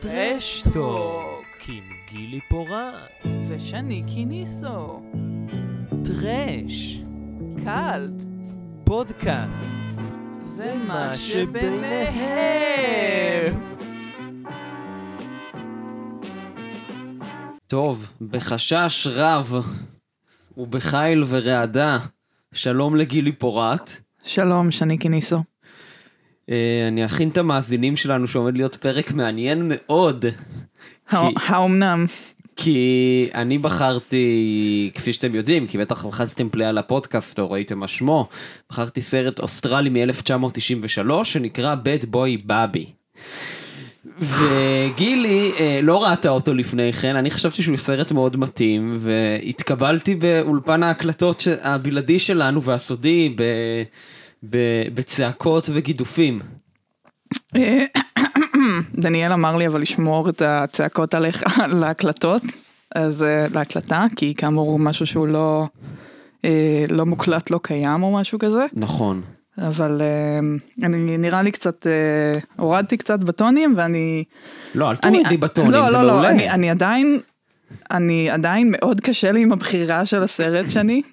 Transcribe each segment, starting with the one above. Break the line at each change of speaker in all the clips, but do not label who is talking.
טרשטוק עם גילי פורט
ושני קיניסו.
טרש.
קאלט.
פודקאסט.
ומה שביניהם.
טוב, בחשש רב ובחיל ורעדה, שלום לגילי פורט.
שלום שני קיניסו
אני אכין את המאזינים שלנו שעומד להיות פרק מעניין מאוד.
האומנם
כי אני בחרתי, כפי שאתם יודעים, כי בטח לחצתם פליי על הפודקאסט, לא ראיתם מה שמו, בחרתי סרט אוסטרלי מ-1993 שנקרא Bad Boy Bobby. וגילי אה, לא ראתה אותו לפני כן, אני חשבתי שהוא סרט מאוד מתאים, והתקבלתי באולפן ההקלטות הבלעדי שלנו והסודי ב, בצעקות וגידופים.
דניאל אמר לי אבל לשמור את הצעקות עליך להקלטות אז אה, להקלטה כי כאמור משהו שהוא לא אה, לא מוקלט לא קיים או משהו כזה
נכון.
אבל אה, אני נראה לי קצת אה, הורדתי קצת בטונים ואני
לא, אל תורידי בטונים,
לא,
זה
לא, לא,
מעולה.
אני, אני עדיין, אני עדיין מאוד קשה לי עם הבחירה של הסרט שאני,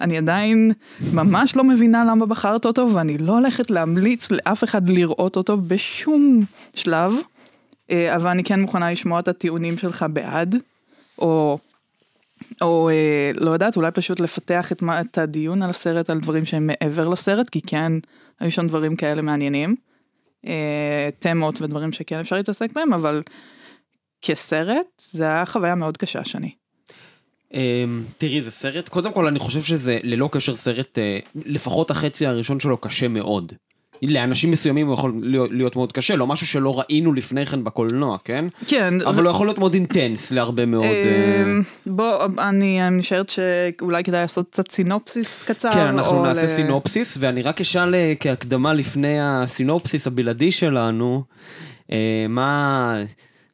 אני עדיין ממש לא מבינה למה בחרת אותו ואני לא הולכת להמליץ לאף אחד לראות אותו בשום שלב, אה, אבל אני כן מוכנה לשמוע את הטיעונים שלך בעד, או, או אה, לא יודעת, אולי פשוט לפתח את, את הדיון על הסרט על דברים שהם מעבר לסרט, כי כן, היו שם דברים כאלה מעניינים. אה, תמות ודברים שכן אפשר להתעסק בהם, אבל כסרט זה היה חוויה מאוד קשה שני.
אמ, תראי זה סרט קודם כל אני חושב שזה ללא קשר סרט אה, לפחות החצי הראשון שלו קשה מאוד. לאנשים מסוימים הוא יכול להיות, להיות מאוד קשה לא משהו שלא ראינו לפני כן בקולנוע כן
כן,
אבל הוא יכול להיות מאוד אינטנס להרבה מאוד. אה,
אמ, בוא, אני נשארת שאולי כדאי לעשות קצת סינופסיס קצר.
כן אנחנו נעשה
ל-
סינופסיס ואני רק אשאל אה, כהקדמה לפני הסינופסיס הבלעדי שלנו אה, מה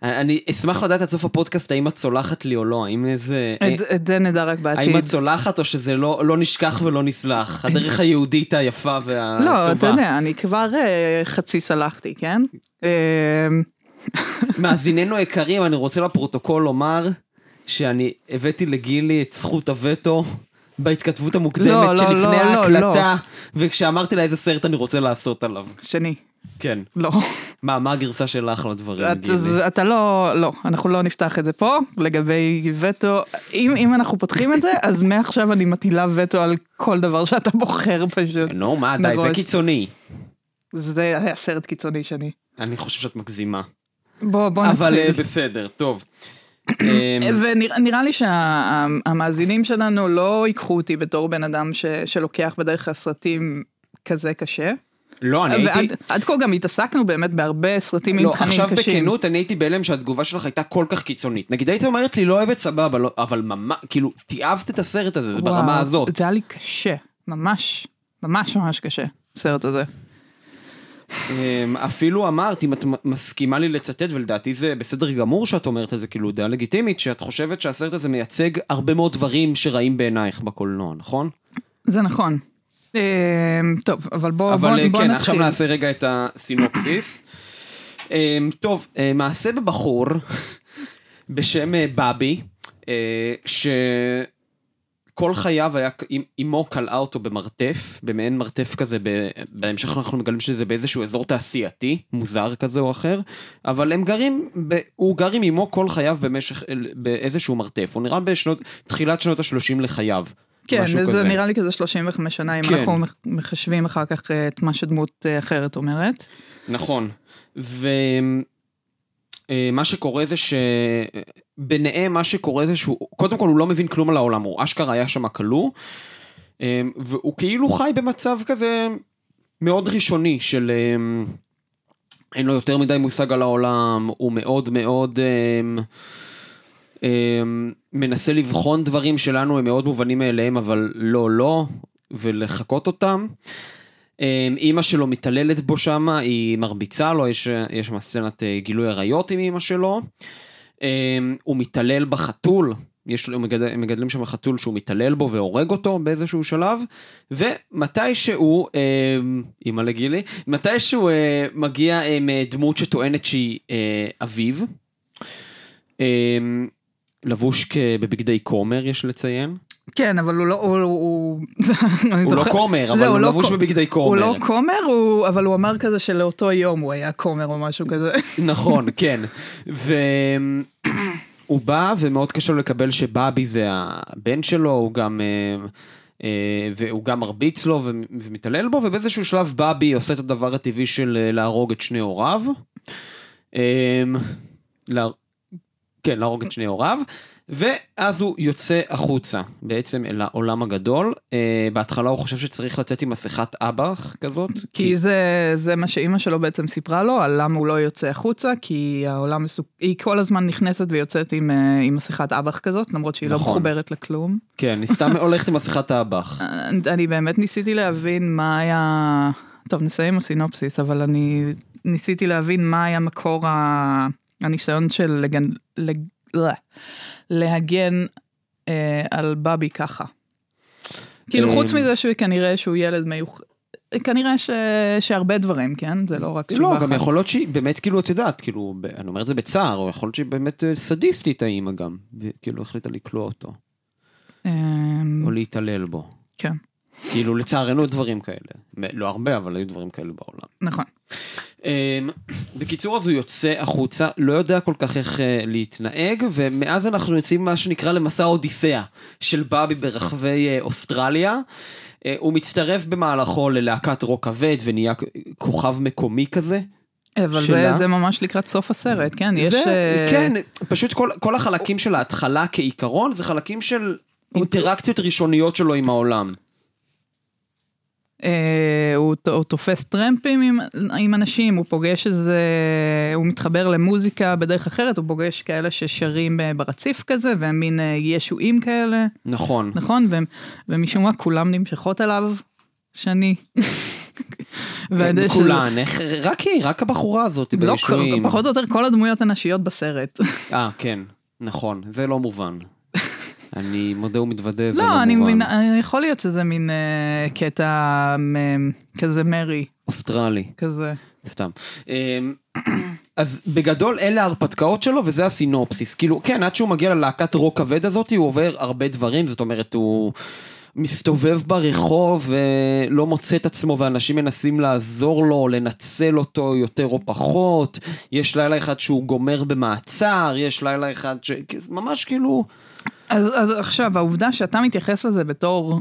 אני אשמח לדעת עד סוף הפודקאסט האם את צולחת לי או לא האם איזה.
את זה נדע רק בעתיד.
האם את צולחת או שזה לא, לא נשכח ולא נסלח? הדרך היהודית היפה והטובה.
לא, אתה יודע, אני כבר אה, חצי סלחתי, כן? אמ,
מאזיננו היקרים, אני רוצה לפרוטוקול לומר שאני הבאתי לגילי את זכות הווטו בהתכתבות המוקדמת
לא, לא,
שלפני
לא, לא,
ההקלטה, וכשאמרתי לה איזה סרט אני רוצה לעשות עליו.
שני,
כן.
לא.
מה, מה הגרסה שלך לדברים,
את-? אז אתה לא, לא, אנחנו לא נפתח את זה פה, לגבי וטו, אם, אם אנחנו פותחים את זה, אז מעכשיו אני מטילה וטו על כל דבר שאתה בוחר פשוט.
נו, מה, די, זה. קיצוני.
זה היה סרט קיצוני שני.
אני חושב שאת מגזימה.
בוא, בוא
אבל אה,
נתחיל.
בסדר, טוב. אמ,
ונראה לי שהמאזינים שלנו לא ייקחו אותי בתור בן אדם ש, שלוקח בדרך כלל סרטים כזה קשה.
לא, אני הייתי...
ועד עד כה גם התעסקנו באמת בהרבה סרטים עם
לא,
תכנים
עכשיו
קשים.
בכנות אני הייתי בהלם שהתגובה שלך הייתה כל כך קיצונית. נגיד היית אומרת לי לא אוהבת סבבה, לא, אבל ממש, כאילו, תיעבת את הסרט הזה, זה ברמה
וואו,
הזאת.
זה היה לי קשה, ממש, ממש ממש קשה, הסרט הזה.
אמ, אפילו אמרת, אם את מסכימה לי לצטט, ולדעתי זה בסדר גמור שאת אומרת את זה, כאילו, דעה לגיטימית, שאת חושבת שהסרט הזה מייצג הרבה מאוד דברים שרעים בעינייך בקולנוע, נכון?
זה נכון. אה, טוב, אבל בוא,
אבל
בוא,
אה, כן,
נתחיל.
עכשיו נעשה רגע את הסינופסיס. אמ, טוב, אה, מעשה בבחור בשם אה, בבי, שכל חייו היה, אמ- אמו כלאה אותו במרתף, במעין מרתף כזה, בהמשך אנחנו מגלים שזה באיזשהו אזור תעשייתי, מוזר כזה או אחר, אבל הם גרים, הוא גר עם אמו כל חייו במשך, באיזשהו מרתף, הוא נראה בשנות, תחילת שנות ה-30 לחייו.
כן, זה
כזה.
נראה לי כזה 35 שנה, אם
כן.
אנחנו מח- מחשבים אחר כך אה, את מה שדמות אה, אחרת אומרת.
נכון. ומה שקורה זה שביניהם מה שקורה זה שהוא, קודם כל הוא לא מבין כלום על העולם, הוא אשכרה היה שם כלוא, אה, והוא כאילו חי במצב כזה מאוד ראשוני של אה, אין לו יותר מדי מושג על העולם, הוא מאוד מאוד אה, אה, מנסה לבחון דברים שלנו הם מאוד מובנים מאליהם אבל לא לא ולחקות אותם. אמ, אימא שלו מתעללת בו שמה, היא מרביצה לו, יש שם סצנת אה, גילוי עריות עם אימא שלו. אמ, הוא מתעלל בחתול יש, הם מגדל, מגדלים שם חתול שהוא מתעלל בו והורג אותו באיזשהו שלב, ומתי שהוא, אימא לגילי, מתי שהוא אה, מגיע עם אה, דמות שטוענת שהיא אביו, לבוש בבגדי כומר יש לציין,
כן, אבל הוא לא, הוא, הוא,
הוא לא כומר, אבל
זהו,
הוא
לא
לבוש בבגדי כומר.
הוא לא כומר, אבל הוא אמר כזה שלאותו יום הוא היה כומר או משהו כזה.
נכון, כן. והוא בא ומאוד קשה לו לקבל שבאבי זה הבן שלו, הוא גם... אה, אה, והוא גם מרביץ לו ומתעלל בו, ובאיזשהו שלב באבי עושה את הדבר הטבעי של אה, להרוג את שני הוריו. אה, כן, להרוג את שני הוריו, ואז הוא יוצא החוצה, בעצם אל העולם הגדול. אה, בהתחלה הוא חושב שצריך לצאת עם מסכת אב"ח כזאת.
כי זה, זה מה שאימא שלו בעצם סיפרה לו, על למה הוא לא יוצא החוצה, כי העולם מסוכ... היא כל הזמן נכנסת ויוצאת עם, אה, עם מסכת אב"ח כזאת, למרות שהיא
נכון.
לא מחוברת לכלום.
כן, היא סתם הולכת עם מסכת האב"ח.
אני, אני באמת ניסיתי להבין מה היה... טוב, נסיים עם הסינופסיס, אבל אני ניסיתי להבין מה היה מקור ה... הניסיון של לגן... לג... לא. להגן אה, על בבי ככה. כאילו
אה,
חוץ מזה שהוא כנראה שהוא ילד מיוחד, כנראה ש... שהרבה דברים, כן? זה לא רק
לא, גם
אחת.
יכול להיות שהיא באמת, כאילו, את יודעת, כאילו, אני אומר את זה בצער, או יכול להיות שהיא באמת אה, סדיסטית האימא גם, וכאילו החליטה לכלוא אותו,
אמ,
או להתעלל בו.
כן,
כאילו, לצערנו דברים כאלה. לא הרבה, אבל היו דברים כאלה בעולם.
נכון.
אמ, בקיצור, אז הוא יוצא החוצה, לא יודע כל כך איך אה, להתנהג, ומאז אנחנו יוצאים מה שנקרא למסע אודיסאה של באבי ברחבי אה, אוסטרליה. אה, הוא מצטרף במהלכו ללהקת רוק כבד ונהיה כוכב מקומי כזה.
אבל
שלה?
זה, זה ממש לקראת סוף הסרט, כן? יש...
זה,
אה,
כן, פשוט כל, כל החלקים של ההתחלה כעיקרון, זה חלקים של אינטראקציות ראשוניות שלו עם העולם.
אה, הוא, הוא תופס טרמפים עם, עם אנשים, הוא פוגש איזה, הוא מתחבר למוזיקה בדרך אחרת, הוא פוגש כאלה ששרים ברציף כזה, והם מין אה, ישועים כאלה,
נכון.
נכון? והם, ומשום מה כולם נמשכות אליו, שני. של-
כולן, איך, רק היא, רק הבחורה הזאת
לא,
בישועים.
פחות או יותר כל הדמויות הנשיות בסרט.
אה, כן, נכון, זה לא מובן. אני מודה ומתוודה, זה לא,
לא, אני
מובן.
מבינה, יכול להיות שזה מין אה, קטע אה, כזה מרי,
אוסטרלי,
כזה.
סתם. אמ, אז בגדול אלה ההרפתקאות שלו וזה הסינופסיס. כאילו, כן, עד שהוא מגיע ללהקת רוק כבד הזאת, הוא עובר הרבה דברים, זאת אומרת, הוא מסתובב ברחוב ולא מוצא את עצמו ואנשים מנסים לעזור לו, לנצל אותו יותר או פחות. יש לילה אחד שהוא גומר במעצר, יש לילה אחד ש... ממש כאילו...
אז, אז עכשיו, העובדה שאתה מתייחס לזה בתור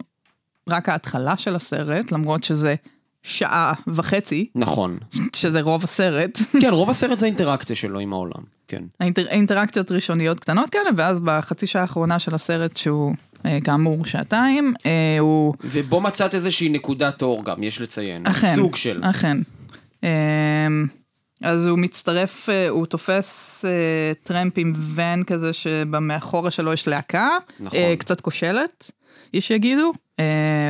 רק ההתחלה של הסרט, למרות שזה שעה וחצי,
נכון.
שזה רוב הסרט,
כן, רוב הסרט זה האינטראקציה שלו עם העולם, כן.
האינטר, אינטראקציות ראשוניות קטנות כאלה, ואז בחצי שעה האחרונה של הסרט, שהוא אה, כאמור שעתיים, אה, הוא
ובו מצאת איזושהי נקודת אור גם, יש לציין.
אכן,
סוג של.
אכן. אז הוא מצטרף, אה, הוא תופס אה, טרמפ עם ואן כזה שבמאחורה שלו יש להקה,
נכון.
אה, קצת כושלת, יש שיגידו.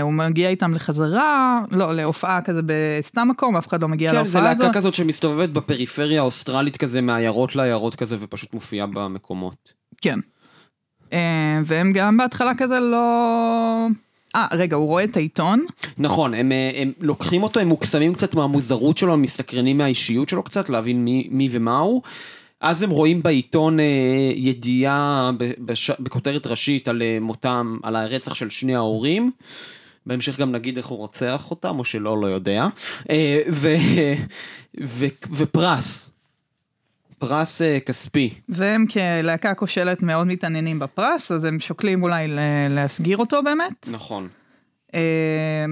הוא מגיע איתם לחזרה, לא, להופעה כזה בסתם מקום, אף אחד לא מגיע
כן, זה
להופעה הזאת.
להקה כזאת שמסתובבת בפריפריה האוסטרלית כזה, מעיירות לעיירות כזה, ופשוט מופיעה במקומות.
כן. והם גם בהתחלה כזה לא... אה, רגע, הוא רואה את העיתון,
נכון, הם, אה, הם לוקחים אותו, הם מוקסמים קצת מהמוזרות שלו, הם מסתקרנים מהאישיות שלו קצת, להבין מי, מי ומה הוא. אז הם רואים בעיתון אה, ידיעה בש, בכותרת ראשית על אה, מותם, על הרצח של שני ההורים. בהמשך גם נגיד איך הוא רוצח אותם, או שלא, לא יודע. אה, ו, ו, ופרס, פרס אה, כספי.
והם כלהקה כושלת מאוד מתעניינים בפרס, אז הם שוקלים אולי להסגיר אותו באמת.
נכון.
אה,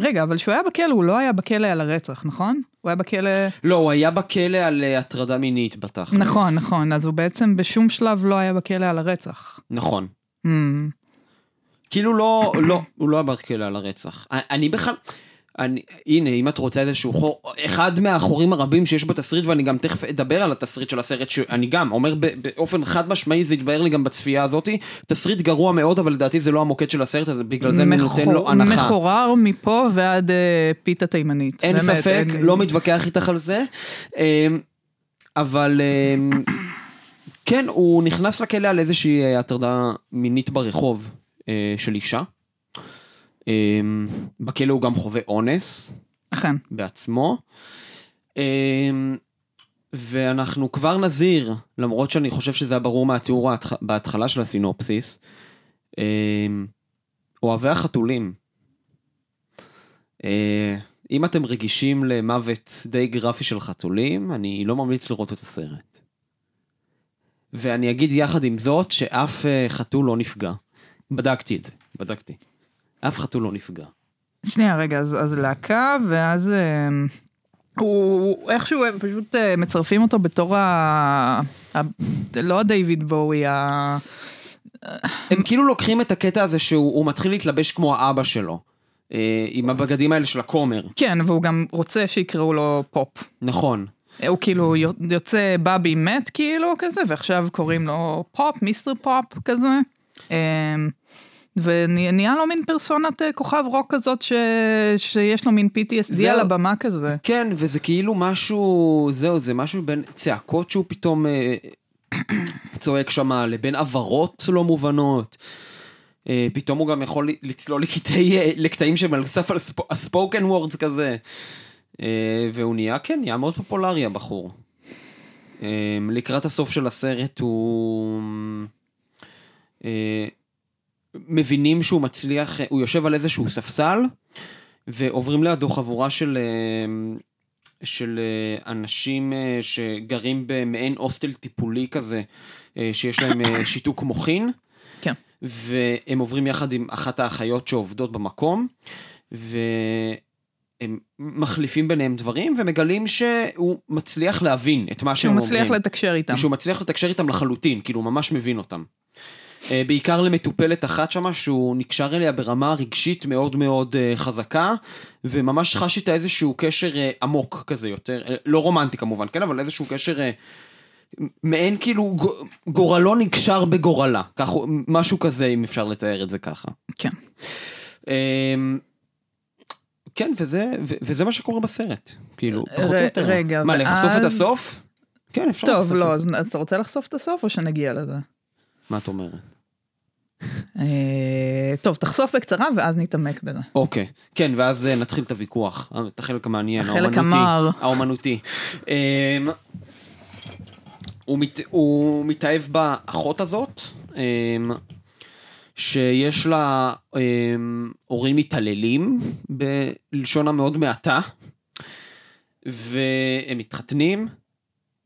רגע, אבל כשהוא היה בכלא, הוא לא היה בכלא על הרצח, נכון? הוא היה בכלא...
לא, הוא היה בכלא על אה, הטרדה מינית בתכלס.
נכון, נכון, אז הוא בעצם בשום שלב לא היה בכלא על הרצח.
נכון.
Hmm.
כאילו לא, לא, הוא לא היה בכלא על הרצח. אני, אני בכלל, אני, הנה, אם את רוצה איזשהו חור, אחד מהחורים הרבים שיש בתסריט, ואני גם תכף אדבר על התסריט של הסרט, שאני גם אומר באופן חד משמעי, זה התבהר לי גם בצפייה הזאתי, תסריט גרוע מאוד, אבל לדעתי זה לא המוקד של הסרט, אז בגלל זה אני נותן לו
מחור-
הנחה.
מחורר מפה ועד אה, פיתה תימנית.
אין
באמת,
ספק,
אין-
לא מתווכח איתך על זה. אמ, אבל אמ, כן, הוא נכנס לכלא על איזושהי אה, הטרדה מינית ברחוב אה, של אישה. אה, בכלא הוא גם חווה אונס
אכן.
בעצמו. אה, ואנחנו כבר נזהיר, למרות שאני חושב שזה היה ברור מהתיאור ההתח- בהתחלה של הסינופסיס, אה, אוהבי החתולים. אה, אם אתם רגישים למוות די גרפי של חתולים, אני לא ממליץ לראות את הסרט. ואני אגיד יחד עם זאת שאף אה, חתול לא נפגע. בדקתי את זה, בדקתי. אף חתול לא נפגע.
שנייה, רגע, אז, אז להקה, ואז אה, הוא איכשהו הם פשוט אה, מצרפים אותו בתור ה... ה... לא הדיוויד בואי, ה...
הם כאילו לוקחים את הקטע הזה שהוא הוא מתחיל להתלבש כמו האבא שלו. אה, עם הבגדים האלה של הכומר.
כן, והוא גם רוצה שיקראו לו פופ.
נכון.
הוא כאילו יוצא בבי מת כאילו כזה, ועכשיו קוראים לו פופ, מיסטר פופ כזה. ונהיה לו מין פרסונת אה, כוכב רוק כזאת ש... שיש לו מין PTSD
זהו.
על הבמה כזה.
כן, וזה כאילו משהו, זהו, זה משהו בין צעקות שהוא פתאום אה, צועק שם, לבין הבהרות לא מובנות. אה, פתאום הוא גם יכול לצלול לקטעי, לקטעים שהם על סף הספוקן וורדס כזה. והוא נהיה, כן, נהיה מאוד פופולרי הבחור. לקראת הסוף של הסרט הוא... מבינים שהוא מצליח, הוא יושב על איזשהו ספסל, ועוברים לידו חבורה של, אה, של אה, אנשים אה, שגרים במעין הוסטל טיפולי כזה, שיש להם שיתוק מוחין.
כן.
והם עוברים יחד עם אחת האחיות שעובדות במקום, והם מחליפים ביניהם דברים, ומגלים שהוא מצליח להבין את מה שהם אומרים.
מצליח לתקשר איתם.
שהוא מצליח לתקשר איתם לחלוטין, כאילו הוא ממש מבין אותם. אה, בעיקר למטופלת אחת שמה שהוא נקשר אליה ברמה רגשית מאוד מאוד אה, חזקה, וממש חש איתה איזשהו קשר אה, עמוק כזה יותר, לא רומנטי כמובן, כן, אבל איזשהו קשר מעין כאילו גורלו נקשר בגורלה, כך, משהו כזה אם אפשר לתאר את זה ככה.
כן.
אמ, כן, וזה, ו- וזה מה שקורה בסרט, כאילו, פחות או יותר.
רגע,
מה, לחשוף את
ואז-
הסוף? כן, אפשר לחשוף
טוב,
את
לא,
הסוף.
אז אתה רוצה לחשוף את הסוף או שנגיע לזה?
מה את אומרת?
אה, טוב, תחשוף בקצרה ואז נתעמק בזה.
אוקיי, כן, ואז אה, נתחיל את הוויכוח, את החלק המעניין,
החלק. המר.
האומנותי. אמ, הוא מת- הוא מתאהב באחות הזאת, אמ, שיש לה אמ, הורים מתעללים, בלשון המאוד מעטה, והם מתחתנים.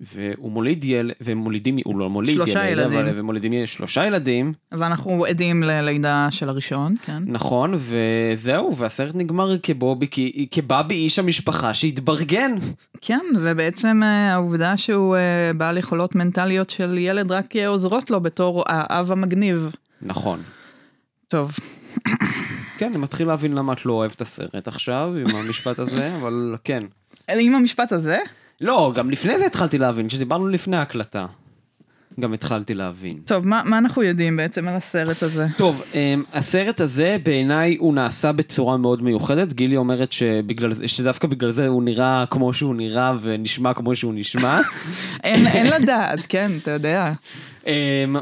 והוא מוליד ילד, והם מולידים, הוא לא מוליד
שלושה
ילד,
ילדים.
אבל הם מולידים שלושה ילדים,
ואנחנו עדים ללידה של הראשון, כן?
נכון, וזהו, והסרט נגמר כבובי, כי- כבבי איש המשפחה שהתברגן.
כן, ובעצם אה, העובדה שהוא אה, בעל יכולות מנטליות של ילד רק אה, עוזרות לו בתור האב המגניב.
נכון.
טוב,
כן, אני מתחיל להבין למה את לא אוהבת את הסרט עכשיו, עם המשפט הזה, אבל כן.
עם המשפט הזה,
לא, גם לפני זה התחלתי להבין, כשדיברנו לפני ההקלטה. גם התחלתי להבין.
טוב, מה, מה אנחנו יודעים בעצם על הסרט הזה?
טוב, אמ, הסרט הזה בעיניי הוא נעשה בצורה מאוד מיוחדת. גילי אומרת שבגלל, שדווקא בגלל זה הוא נראה כמו שהוא נראה ונשמע כמו שהוא נשמע.
אין, אין לדעת, כן, אתה יודע.
אמ,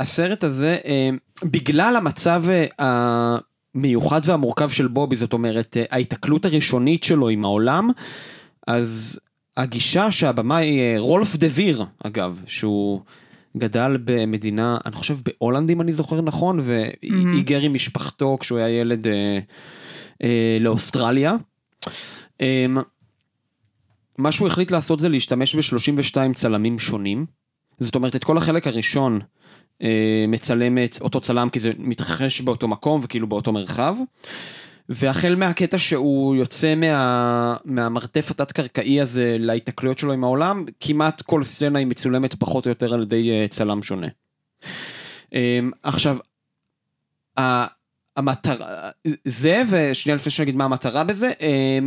הסרט הזה, אמ, בגלל המצב אה, המיוחד והמורכב של בובי, זאת אומרת, אה, ההיתקלות הראשונית שלו עם העולם, אז הגישה שהבמאי, אה, רולף דה ויר, אגב, שהוא גדל במדינה, אני חושב בהולנד אם אני זוכר נכון, והיגר עם משפחתו כשהוא היה ילד אה, אה, לאוסטרליה. אמ, מה שהוא החליט לעשות זה להשתמש ב-32 צלמים שונים. זאת אומרת, את כל החלק הראשון אה, מצלם אותו צלם, כי זה מתרחש באותו מקום וכאילו באותו מרחב. והחל מהקטע שהוא יוצא מה, מהמרתף התת-קרקעי הזה להיתקלויות שלו עם העולם, כמעט כל סצנה היא מצולמת פחות או יותר על ידי אה, צלם שונה. אה, עכשיו, המטרה, זה, ושנייה לפני שנגיד מה המטרה בזה, אה,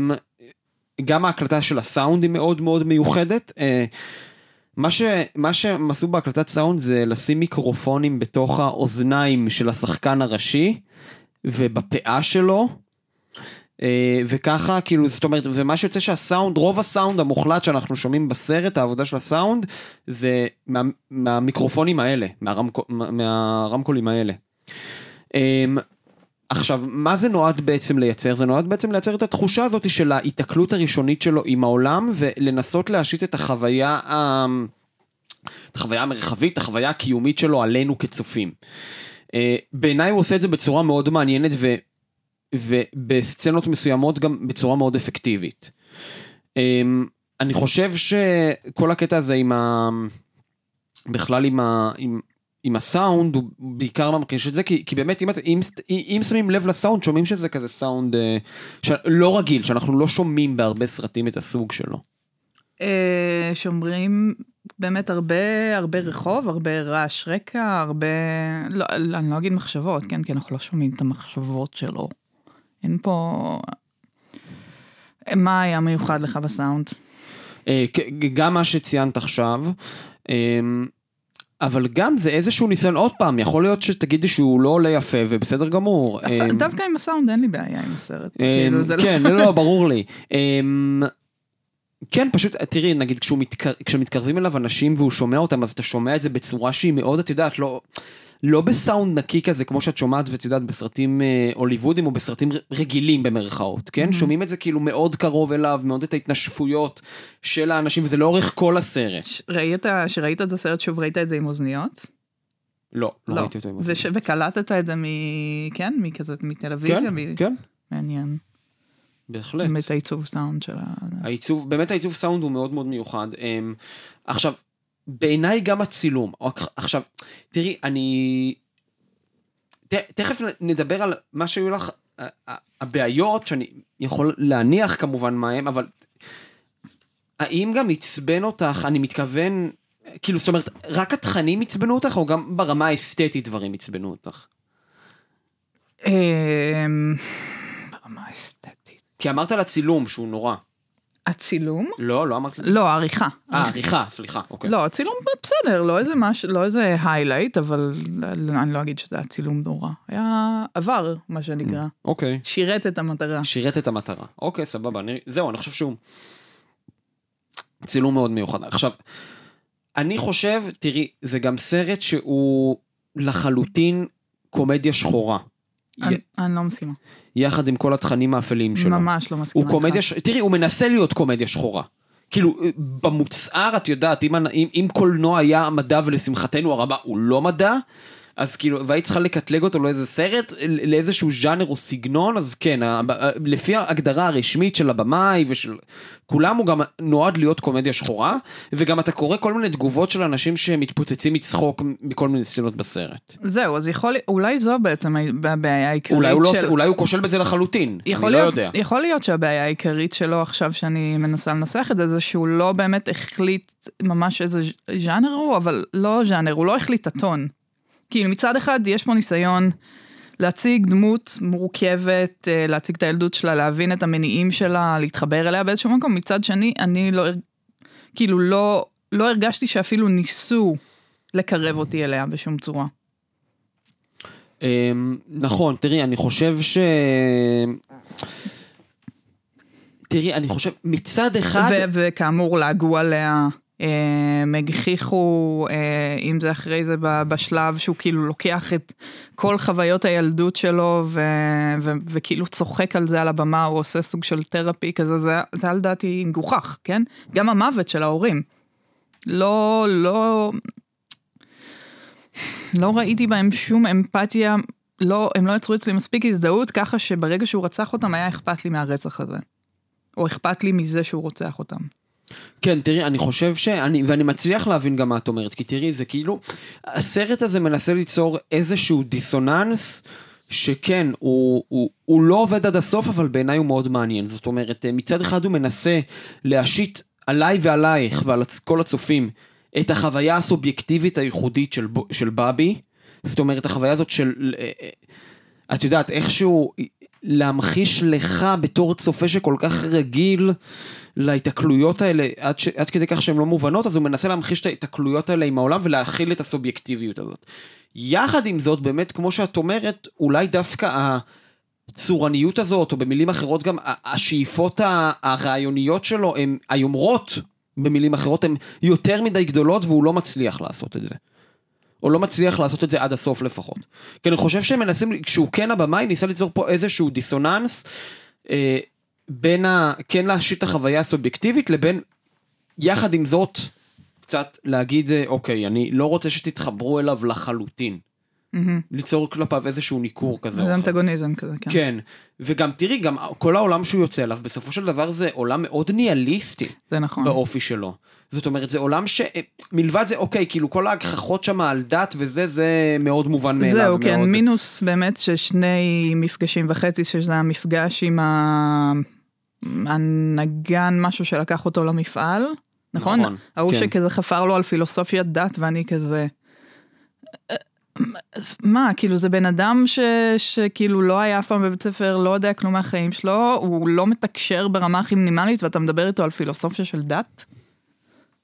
גם ההקלטה של הסאונד היא מאוד מאוד מיוחדת. אה, מה, ש, מה שהם עשו בהקלטת סאונד זה לשים מיקרופונים בתוך האוזניים של השחקן הראשי ובפאה שלו, וככה, כאילו, זאת אומרת, ומה שיוצא שהסאונד, רוב הסאונד המוחלט שאנחנו שומעים בסרט, העבודה של הסאונד, זה מה, מהמיקרופונים האלה, מהרמקול, מהרמקולים האלה. אמ, עכשיו, מה זה נועד בעצם לייצר? זה נועד בעצם לייצר את התחושה הזאת של ההיתקלות הראשונית שלו עם העולם, ולנסות להשית את החוויה. את החוויה המרחבית, החוויה הקיומית שלו עלינו כצופים. אה, בעיניי הוא עושה את זה בצורה מאוד מעניינת. ובסצנות מסוימות גם בצורה מאוד אפקטיבית. אמ, אני חושב שכל הקטע הזה עם ה... בכלל עם, ה... עם, עם הסאונד הוא בעיקר ממחיש את זה כי, כי באמת אם, אם, אם שמים לב לסאונד שומעים שזה כזה סאונד אה, ש... לא רגיל שאנחנו לא שומעים בהרבה סרטים את הסוג שלו.
אה, שומרים באמת הרבה הרבה רחוב הרבה רעש רקע הרבה לא אני לא אגיד מחשבות כן כי אנחנו לא שומעים את המחשבות שלו. אין פה... מה היה מיוחד לך בסאונד?
אה, גם מה שציינת עכשיו, אמ, אבל גם זה איזשהו ניסיון, עוד פעם, יכול להיות שתגידי שהוא לא עולה יפה ובסדר גמור.
אמ, דווקא עם הסאונד אין לי בעיה עם הסרט. אמ,
כאילו, לא- כן, לא, לא, ברור לי. כן, פשוט, תראי, נגיד כשמתקרבים אליו אנשים והוא שומע אותם, אז אתה שומע את זה בצורה שהיא מאוד, את יודעת, לא... לא בסאונד נקי כזה, כמו שאת שומעת ואת יודעת בסרטים אה, הוליוודים או בסרטים רגילים במרכאות, כן? Mm-hmm. שומעים את זה כאילו מאוד קרוב אליו, מאוד את ההתנשפויות של האנשים, וזה לאורך כל הסרט.
ראית, שראית את הסרט שוב, ראית את זה עם אוזניות?
לא, לא, לא ראיתי אותו עם אוזניות.
וש... וקלטת את זה מ... כן? מכזה, מטלוויזיה?
כן, מ... כן.
מעניין.
בהחלט.
באמת העיצוב סאונד של ה...
העיצוב, באמת העיצוב סאונד הוא מאוד מאוד מיוחד. אמ, עכשיו, בעיניי גם הצילום. עכשיו, תראי, אני... ת, תכף נדבר על מה שהיו לך, הבעיות, שאני יכול להניח כמובן מה הם, אבל האם גם עצבן אותך, אני מתכוון, כאילו, זאת אומרת, רק התכנים עצבנו אותך, או גם ברמה האסתטית דברים עצבנו אותך?
אמ, ברמה האסתטית.
כי אמרת על הצילום שהוא נורא.
הצילום?
לא, לא אמרת.
לא, העריכה.
אה, עריכה, סליחה, אוקיי.
לא, הצילום בסדר, לא איזה מש... לא איזה היילייט, אבל אני לא אגיד שזה היה צילום נורא. היה עבר, מה שנקרא.
אוקיי.
שירת את המטרה.
שירת את המטרה. אוקיי, סבבה. אני... זהו, אני חושב שהוא צילום מאוד מיוחד. עכשיו, אני חושב, תראי, זה גם סרט שהוא לחלוטין קומדיה שחורה.
אני לא מסכימה.
יחד עם כל התכנים האפלים שלו.
ממש לא מסכימה.
הוא קומדיה, ש... תראי, הוא מנסה להיות קומדיה שחורה. כאילו, במוצהר, את יודעת, אם, אם, אם קולנוע היה מדע ולשמחתנו הרבה הוא לא מדע, אז כאילו, והיית צריכה לקטלג אותו לאיזה סרט, לאיזשהו ז'אנר או סגנון, אז כן, לפי ההגדרה הרשמית של הבמאי ושל כולם, הוא גם נועד להיות קומדיה שחורה, וגם אתה קורא כל מיני תגובות של אנשים שמתפוצצים מצחוק מכל מיני סצנות בסרט.
זהו, אז יכול, אולי זו בעצם הבעיה העיקרית
אולי הוא, לא של... לא, אולי הוא כושל בזה לחלוטין, אני לא
להיות,
לא יודע.
יכול להיות שהבעיה העיקרית שלו עכשיו, שאני מנסה לנסח את זה, זה שהוא לא באמת החליט ממש איזה ז'אנר הוא, אבל לא ז'אנר, הוא לא החליט הטון. כאילו מצד אחד יש פה ניסיון להציג דמות מורכבת, אה, להציג את הילדות שלה, להבין את המניעים שלה, להתחבר אליה באיזשהו מקום, מצד שני אני לא, כאילו לא, לא הרגשתי שאפילו ניסו לקרב אותי אליה בשום צורה.
אמ, נכון, תראי, אני חושב ש... תראי, אני חושב, מצד אחד...
וכאמור, לעגו עליה. הם הגחיכו, אה, אם זה אחרי זה בשלב שהוא כאילו לוקח את כל חוויות הילדות שלו ו, ו, וכאילו צוחק על זה על הבמה, הוא עושה סוג של תרפי כזה, זה, זה היה לדעתי מגוחך, כן? גם המוות של ההורים. לא, לא, לא ראיתי בהם שום אמפתיה, לא, הם לא יצרו אצלי מספיק הזדהות, ככה שברגע שהוא רצח אותם היה אכפת לי מהרצח הזה. או אכפת לי מזה שהוא רוצח אותם.
כן, תראי, אני חושב שאני, ואני מצליח להבין גם מה את אומרת, כי תראי, זה כאילו, הסרט הזה מנסה ליצור איזשהו דיסוננס, שכן, הוא, הוא, הוא לא עובד עד הסוף, אבל בעיניי הוא מאוד מעניין. זאת אומרת, מצד אחד הוא מנסה להשית עליי ועלייך ועל כל הצופים את החוויה הסובייקטיבית הייחודית של, של בבי, זאת אומרת, החוויה הזאת של, אה, אה, את יודעת, איכשהו להמחיש לך בתור צופה שכל כך רגיל להיתקלויות האלה, עד, ש, עד כדי כך שהן לא מובנות, אז הוא מנסה להמחיש את ההיתקלויות האלה עם העולם ולהכיל את הסובייקטיביות הזאת. יחד עם זאת, באמת, כמו שאת אומרת, אולי דווקא הצורניות הזאת, או במילים אחרות גם השאיפות הרעיוניות שלו, הן היומרות, במילים אחרות, הן יותר מדי גדולות, והוא לא מצליח לעשות את זה. או לא מצליח לעשות את זה עד הסוף לפחות. כי אני חושב שהם מנסים, כשהוא כן הבמאי, ניסה ליצור פה איזשהו דיסוננס אה, בין ה... כן להשית החוויה הסובייקטיבית לבין, יחד עם זאת, קצת להגיד, אה, אוקיי, אני לא רוצה שתתחברו אליו לחלוטין.
מהמם.
ליצור כלפיו איזשהו ניכור כזה.
זה. אנטגוניזם כזה, כן.
כן, וגם תראי, גם כל העולם שהוא יוצא אליו, בסופו של דבר זה עולם מאוד ניהליסטי
זה נכון.
באופי שלו. זאת אומרת, זה עולם ש... מלבד זה, אוקיי, כאילו כל ההגחכות שם על דת וזה, זה מאוד מובן מאליו.
זהו, כן,
מאוד.
מינוס באמת ששני מפגשים וחצי, שזה המפגש עם הנגן, משהו שלקח אותו למפעל, נכון?
נכון,
ההוא
כן.
שכזה חפר לו על פילוסופיית דת, ואני כזה... אז מה, כאילו זה בן אדם ש, שכאילו לא היה אף פעם בבית ספר, לא יודע כלום מהחיים שלו, הוא לא מתקשר ברמה הכי מינימלית ואתה מדבר איתו על פילוסופיה של דת?